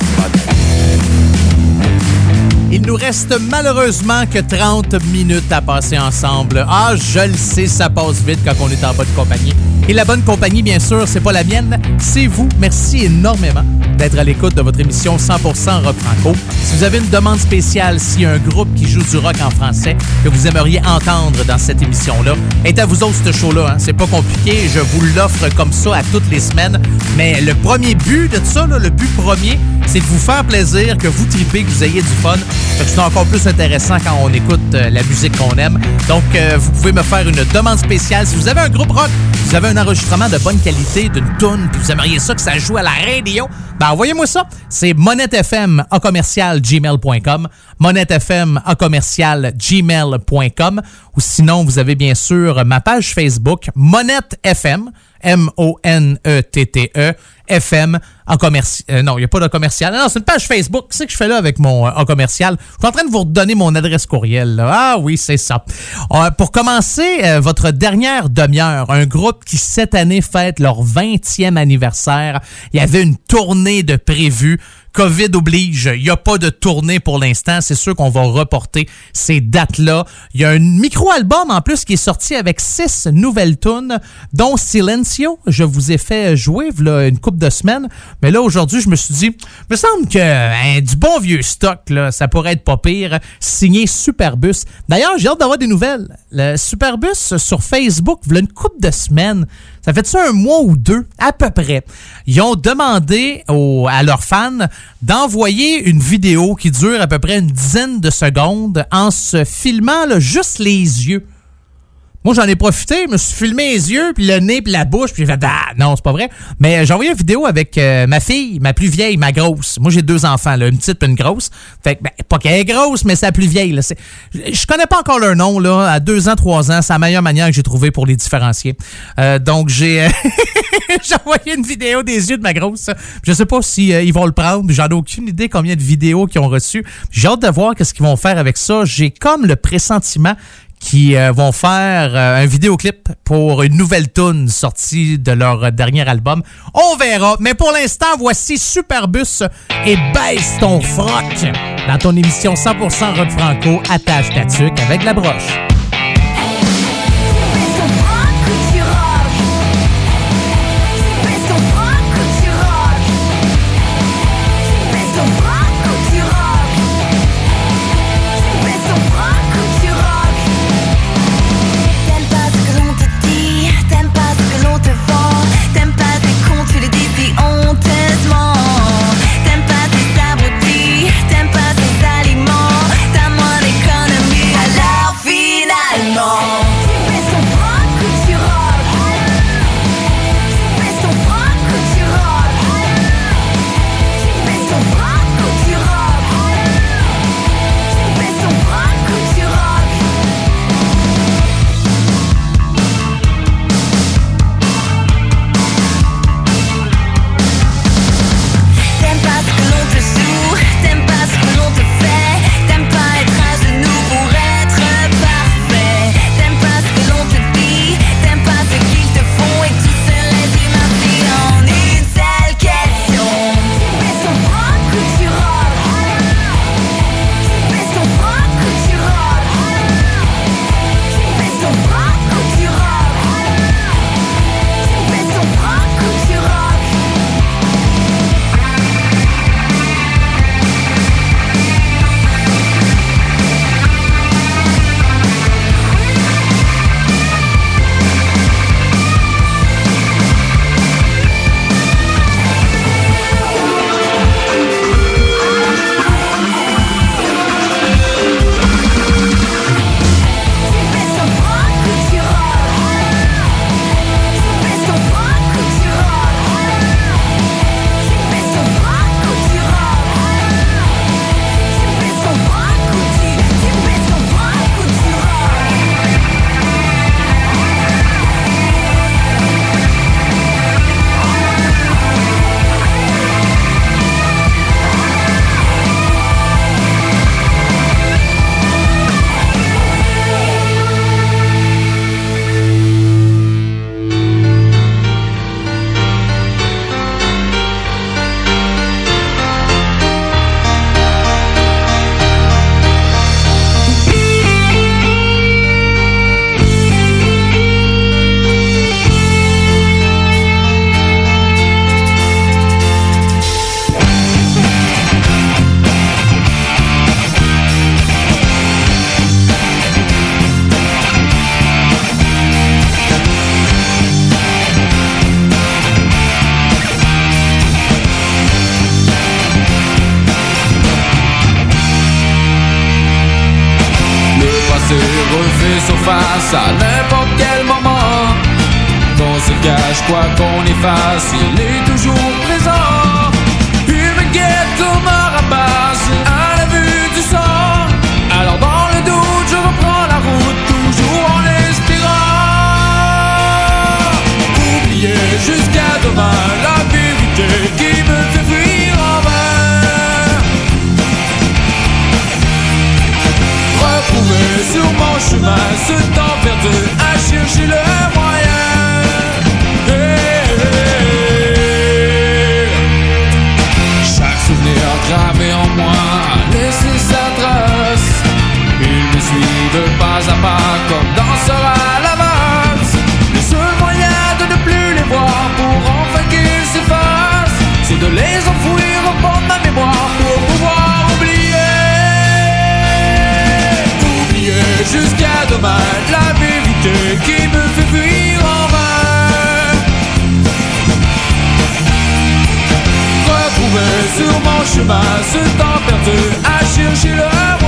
Il nous reste malheureusement que 30 minutes à passer ensemble. Ah, je le sais, ça passe vite quand on est en bonne compagnie. Et la bonne compagnie, bien sûr, c'est pas la mienne, c'est vous. Merci énormément d'être à l'écoute de votre émission 100% rock franco. Si vous avez une demande spéciale, s'il y a un groupe qui joue du rock en français que vous aimeriez entendre dans cette émission-là, est à vous autres ce show-là. Hein. C'est pas compliqué, je vous l'offre comme ça à toutes les semaines. Mais le premier but de ça, là, le but premier, c'est de vous faire plaisir, que vous tripez, que vous ayez du fun. C'est encore plus intéressant quand on écoute euh, la musique qu'on aime. Donc, euh, vous pouvez me faire une demande spéciale. Si vous avez un groupe rock, vous avez un enregistrement de bonne qualité, d'une tune, puis vous aimeriez ça que ça joue à la radio, ben envoyez-moi ça. C'est monettefm à gmail.com. Ou sinon, vous avez bien sûr ma page Facebook, Monette FM. M-O-N-E-T-T-E, FM, en commercial. non, il n'y a pas de commercial. Non, c'est une page Facebook. Qu'est-ce que je fais là avec mon euh, en commercial? Je suis en train de vous redonner mon adresse courriel. là. Ah oui, c'est ça. Euh, pour commencer, euh, votre dernière demi-heure, un groupe qui cette année fête leur 20e anniversaire. Il y avait une tournée de prévue. COVID oblige, il n'y a pas de tournée pour l'instant. C'est sûr qu'on va reporter ces dates-là. Il y a un micro-album en plus qui est sorti avec six nouvelles tunes, dont Silencio. Je vous ai fait jouer une couple de semaines. Mais là, aujourd'hui, je me suis dit, me semble que hein, du bon vieux stock, là, ça pourrait être pas pire. Signé Superbus. D'ailleurs, j'ai hâte d'avoir des nouvelles. Le Superbus sur Facebook, il une couple de semaines. Ça fait ça un mois ou deux, à peu près. Ils ont demandé à leurs fans d'envoyer une vidéo qui dure à peu près une dizaine de secondes en se filmant juste les yeux. Moi, j'en ai profité, je me suis filmé les yeux, puis le nez, puis la bouche, puis j'ai fait ah non, c'est pas vrai. Mais euh, j'ai envoyé une vidéo avec euh, ma fille, ma plus vieille, ma grosse. Moi, j'ai deux enfants, une petite puis une grosse. Fait que ben, pas qu'elle est grosse, mais c'est la plus vieille. Là. Je connais pas encore leur nom là. À deux ans, trois ans, c'est la meilleure manière que j'ai trouvé pour les différencier. Euh, donc j'ai j'ai envoyé une vidéo des yeux de ma grosse. Je sais pas si ils vont le prendre. J'en ai aucune idée combien de vidéos qu'ils ont reçues. J'ai hâte de voir qu'est-ce qu'ils vont faire avec ça. J'ai comme le pressentiment qui euh, vont faire euh, un vidéoclip pour une nouvelle tune sortie de leur dernier album. On verra. Mais pour l'instant, voici Superbus et baisse ton froc dans ton émission 100% rock franco. Attache ta tuque avec la broche. Passe à n'importe quel moment. Qu'on se cache, quoi qu'on efface, il est toujours présent. Ce temps perdu à chercher le moyen. Chaque souvenir gravé en moi laissé sa trace. Il me suit de pas à pas comme danseur à la valse. Le seul moyen de ne plus les voir pour enfin qu'ils s'effacent, c'est de les enfouir au fond de ma mémoire pour pouvoir oublier. Oublier jusqu'à la vérité qui me fait fuir en vain. Retrouver sur mon chemin ce temps perdu à chercher le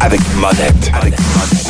Avec monette. Avec monette.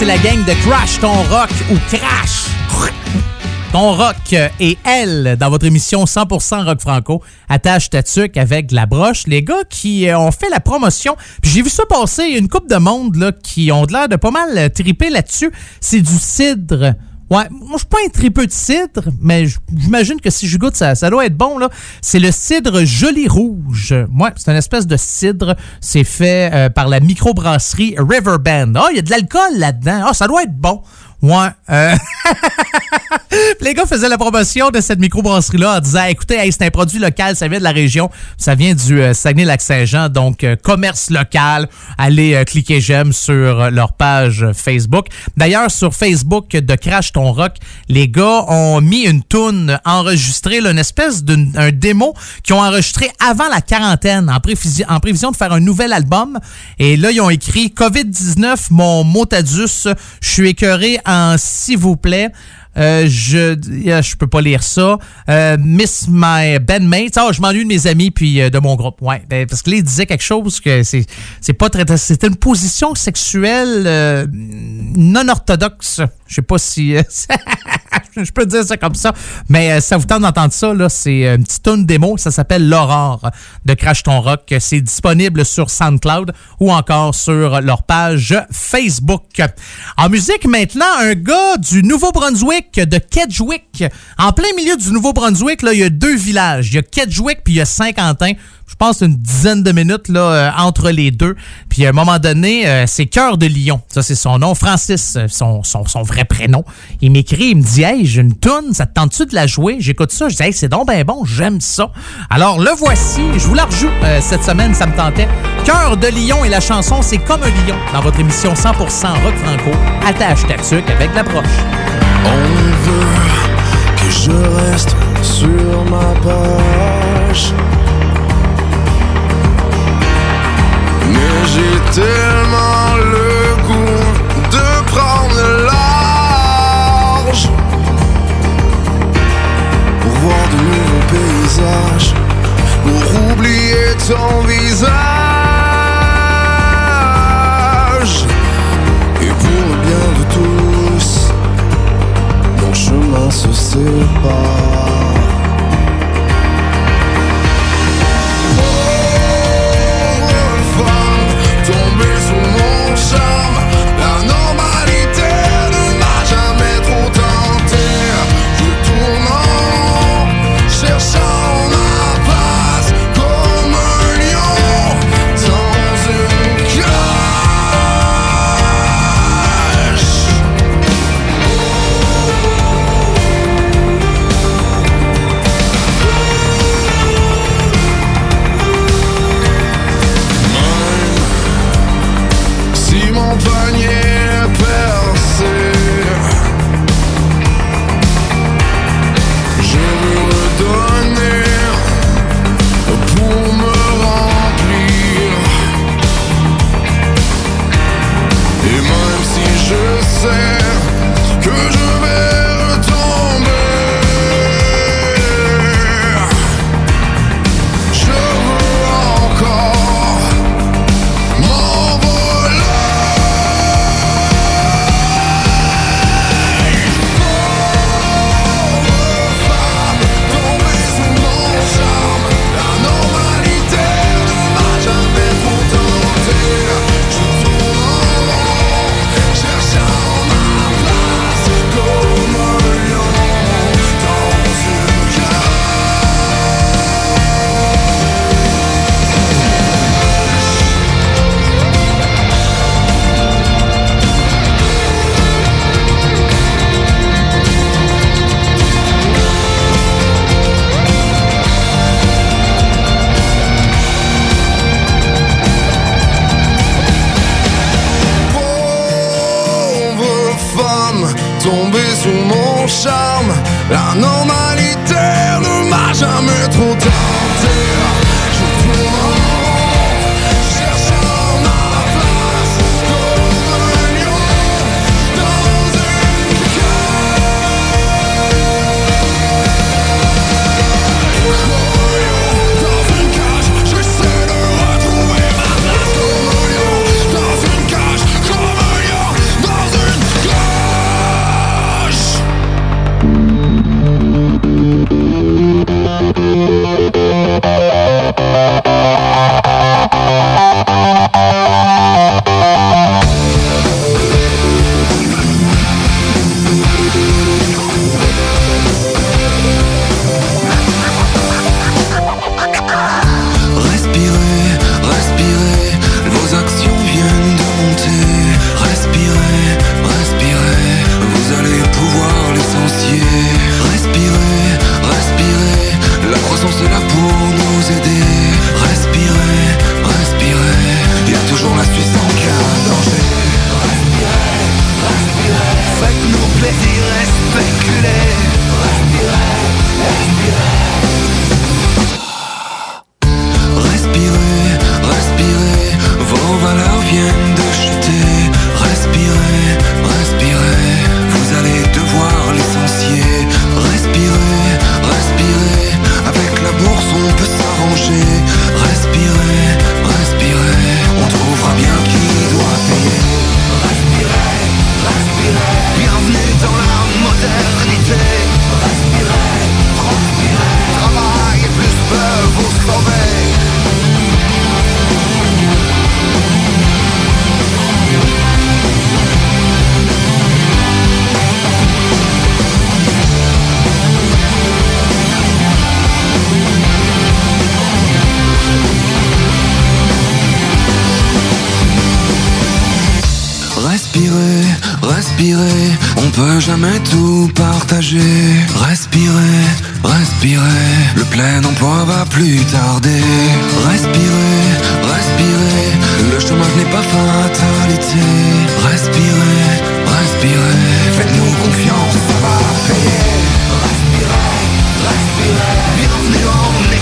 C'est la gang de Crash Ton Rock ou Crash Ton Rock et elle dans votre émission 100% Rock Franco. Attache ta tuque avec la broche. Les gars qui euh, ont fait la promotion, j'ai vu ça passer, une coupe de monde qui ont l'air de pas mal triper là-dessus. C'est du cidre. Ouais, moi je suis pas un de cidre, mais j'imagine que si je goûte ça, ça doit être bon là. C'est le cidre Joli Rouge. Ouais, c'est une espèce de cidre. C'est fait euh, par la microbrasserie Riverbend. Ah, il y a de l'alcool là-dedans. Ah, ça doit être bon. Ouais. euh, les gars faisaient la promotion de cette microbrasserie-là en disant écoutez, hey, c'est un produit local, ça vient de la région, ça vient du euh, Saguenay-Lac-Saint-Jean, donc euh, commerce local. Allez euh, cliquer j'aime sur leur page Facebook. D'ailleurs, sur Facebook de Crash Ton Rock, les gars ont mis une toune enregistrée, une espèce d'un démo qu'ils ont enregistré avant la quarantaine, en, prévision- de faire un nouvel album. Et là, ils ont écrit COVID-19, mon motadus, je suis écœuré s'il vous plaît. Euh, je je peux pas lire ça. Euh, Miss my bandmates. Ah, je m'ennuie de mes amis puis euh, de mon groupe. Ouais, ben, parce que là, il disait quelque chose que c'est c'est pas très c'était une position sexuelle non orthodoxe. Je sais pas si euh, je peux dire ça comme ça, mais euh, ça vous tente d'entendre ça là, c'est une petite tune démo, ça s'appelle L'aurore de Crash Ton Rock. C'est disponible sur SoundCloud ou encore sur leur page Facebook. En musique maintenant, un gars du Nouveau-Brunswick, de Kedgewick. En plein milieu du Nouveau-Brunswick, là, il y a deux villages. Il y a Kedgewick puis il y a Saint-Quentin. Je pense une dizaine de minutes là, euh, entre les deux. Puis à un moment donné, euh, c'est Cœur de Lion. Ça, c'est son nom. Francis, euh, son, son, vrai prénom. Il m'écrit, il me dit Hey, j'ai une toune, ça te tente-tu de la jouer? J'écoute ça, je dis Hey, c'est donc ben bon, j'aime ça. Alors le voici, je vous la rejoue cette semaine, ça me tentait. Cœur de Lion et la chanson, c'est comme un lion dans votre émission 100% rock franco. Attache ta avec l'approche. On veut que je reste sur ma page. J'ai tellement le goût de prendre large pour voir de nouveaux paysages, pour oublier ton visage et pour le bien de tous nos chemins se séparent.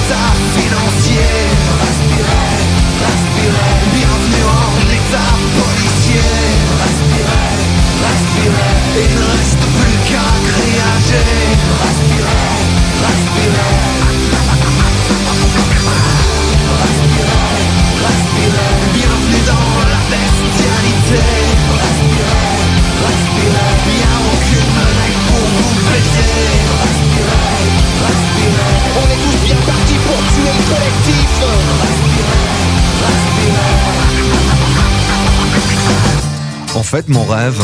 さ fait, mon rêve,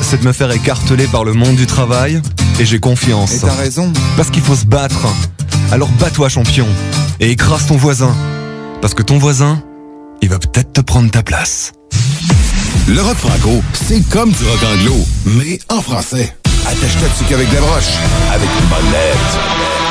c'est de me faire écarteler par le monde du travail, et j'ai confiance. Et t'as raison. Parce qu'il faut se battre. Alors bats-toi, champion, et écrase ton voisin. Parce que ton voisin, il va peut-être te prendre ta place. Le rock franco, c'est comme du rock anglo, mais en français. Attache-toi dessus qu'avec des broches, avec une bonne lettre.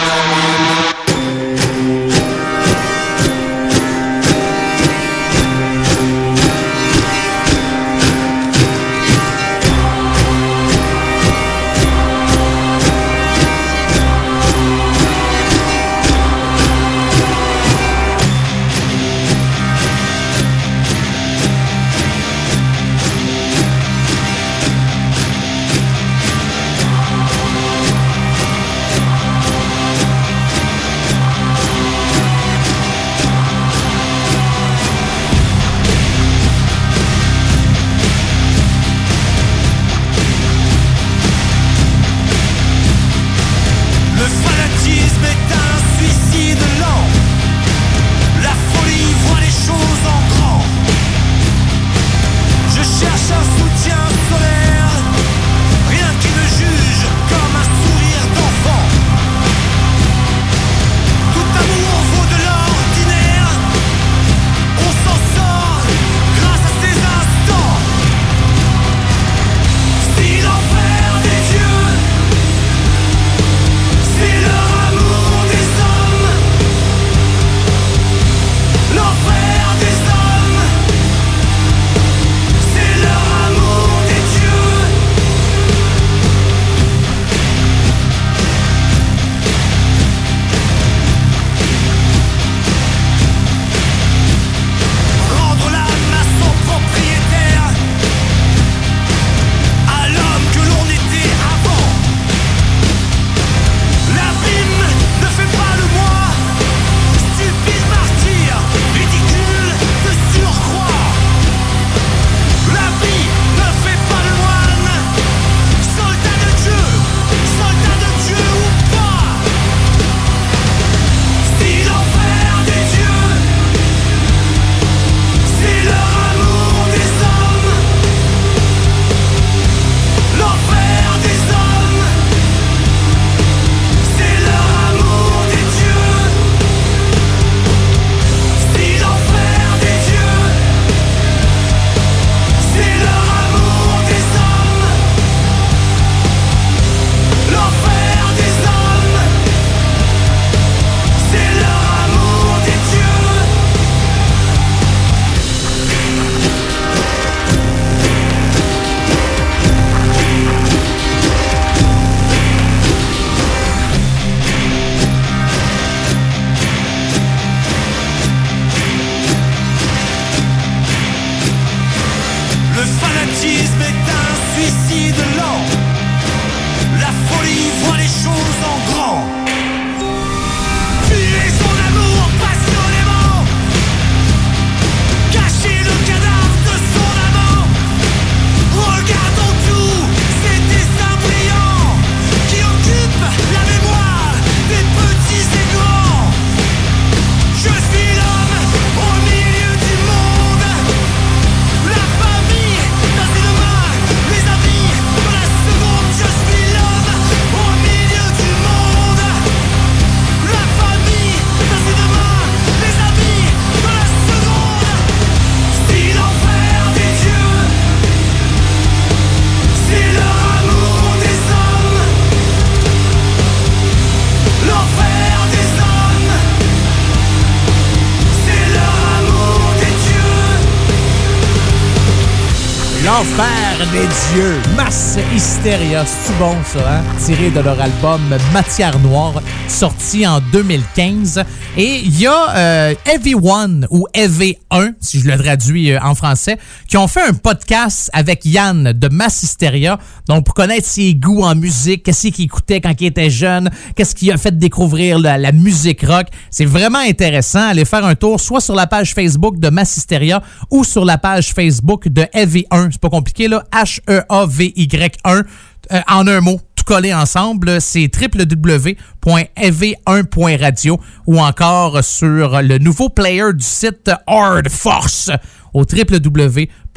Dieux. Mass Hysteria. C'est bon, ça, hein? Tiré de leur album Matière Noire, sorti en 2015. Et il y a euh, Everyone ou EV1, si je le traduis euh, en français, qui ont fait un podcast avec Yann de Mass Hysteria. Donc, pour connaître ses goûts en musique, qu'est-ce qu'il écoutait quand il était jeune, qu'est-ce qui a fait découvrir la, la musique rock. C'est vraiment intéressant. Allez faire un tour soit sur la page Facebook de Mass Hysteria ou sur la page Facebook de EV1. C'est pas compliqué, là. H-E-A-V-Y-1. Euh, en un mot, tout collé ensemble, c'est www.ev1.radio ou encore sur le nouveau player du site Hard Force au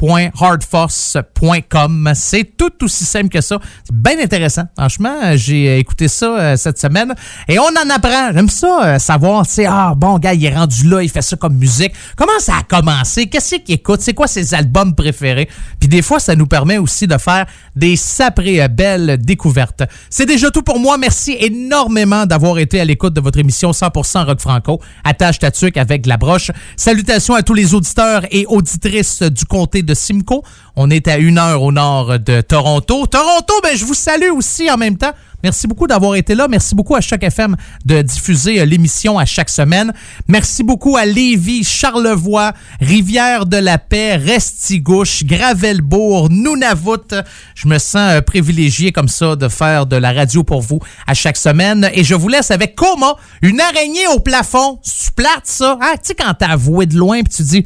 www.hardforce.com. C'est tout aussi simple que ça. C'est bien intéressant. Franchement, j'ai écouté ça euh, cette semaine et on en apprend. J'aime ça, euh, savoir, sais, ah bon, gars, il est rendu là, il fait ça comme musique. Comment ça a commencé? Qu'est-ce qu'il écoute? C'est quoi ses albums préférés? Puis des fois, ça nous permet aussi de faire des saprées euh, belles découvertes. C'est déjà tout pour moi. Merci énormément d'avoir été à l'écoute de votre émission 100% Rock Franco. Attache ta avec la broche. Salutations à tous les auditeurs et auditrices du comté de Simcoe. On est à une heure au nord de Toronto. Toronto, ben, je vous salue aussi en même temps. Merci beaucoup d'avoir été là. Merci beaucoup à Choc FM de diffuser euh, l'émission à chaque semaine. Merci beaucoup à Lévis, Charlevoix, Rivière-de-la-Paix, Restigouche, Gravelbourg, Nunavut. Je me sens euh, privilégié comme ça de faire de la radio pour vous à chaque semaine. Et je vous laisse avec Coma, une araignée au plafond. Tu plates ça? Hein? Tu sais, quand t'as avoué de loin puis tu dis...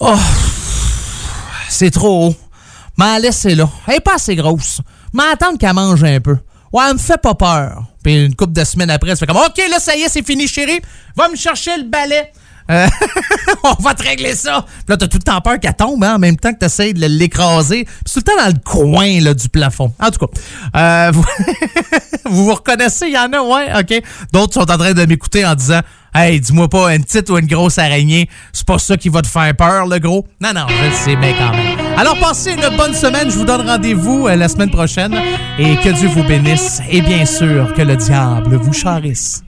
Oh, c'est trop haut. M'en laisser là. Elle est pas assez grosse. M'attendre qu'elle mange un peu. Ouais, elle me fait pas peur. Puis une couple de semaines après, elle fait comme OK, là, ça y est, c'est fini, chérie. Va me chercher le balai. Euh, on va te régler ça. Puis là, t'as tout le temps peur qu'elle tombe hein, en même temps que t'essayes de l'écraser. Puis tout le temps dans le coin du plafond. En tout cas, euh, vous... vous vous reconnaissez, il y en a, ouais, OK. D'autres sont en train de m'écouter en disant Hey, dis-moi pas une petite ou une grosse araignée. C'est pas ça qui va te faire peur, le gros? Non, non, je le sais, mais quand même. Alors, passez une bonne semaine. Je vous donne rendez-vous euh, la semaine prochaine. Et que Dieu vous bénisse. Et bien sûr, que le diable vous charisse.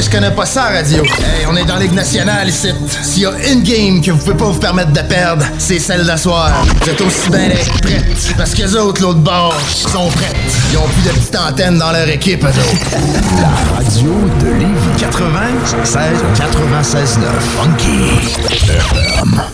Que je connais pas ça, radio. Hey, on est dans Ligue nationale ici. S'il y a une game que vous pouvez pas vous permettre de perdre, c'est celle d'asseoir. Vous êtes aussi bien d'être prêtes. Parce que les autres, l'autre bord, sont prêtes. Ils ont plus de petites antennes dans leur équipe, eux autres. La radio de Lévis 96 96 9 Funky FM.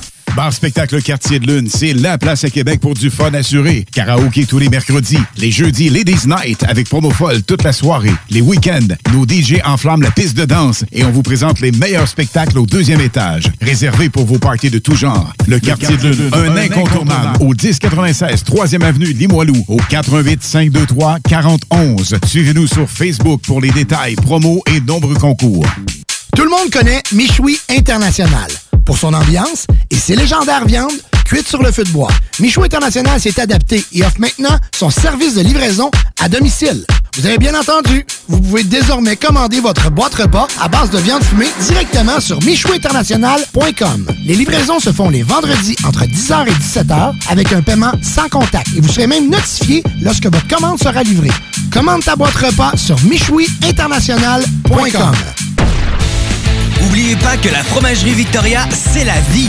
Bar Spectacle Quartier de Lune, c'est la place à Québec pour du fun assuré. Karaoké tous les mercredis. Les jeudis, Ladies Night avec promo folle toute la soirée. Les week-ends, nos DJ enflamment la piste de danse et on vous présente les meilleurs spectacles au deuxième étage. Réservé pour vos parties de tout genre. Le Quartier de Lune, un incontournable au 1096 3e avenue Limoilou au 418 523 4011. Suivez-nous sur Facebook pour les détails, promos et nombreux concours. Tout le monde connaît Michoui International pour son ambiance et ses légendaires viandes cuites sur le feu de bois. Michoui International s'est adapté et offre maintenant son service de livraison à domicile. Vous avez bien entendu, vous pouvez désormais commander votre boîte repas à base de viande fumée directement sur michouinternational.com. Les livraisons se font les vendredis entre 10h et 17h avec un paiement sans contact et vous serez même notifié lorsque votre commande sera livrée. Commande ta boîte repas sur michouiinternational.com. Oubliez pas que la fromagerie Victoria, c'est la vie.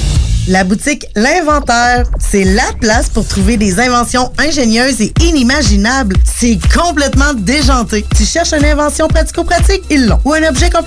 La boutique L'Inventaire, c'est la place pour trouver des inventions ingénieuses et inimaginables. C'est complètement déjanté. Tu cherches une invention pratico-pratique? Ils l'ont. Ou un objet complètement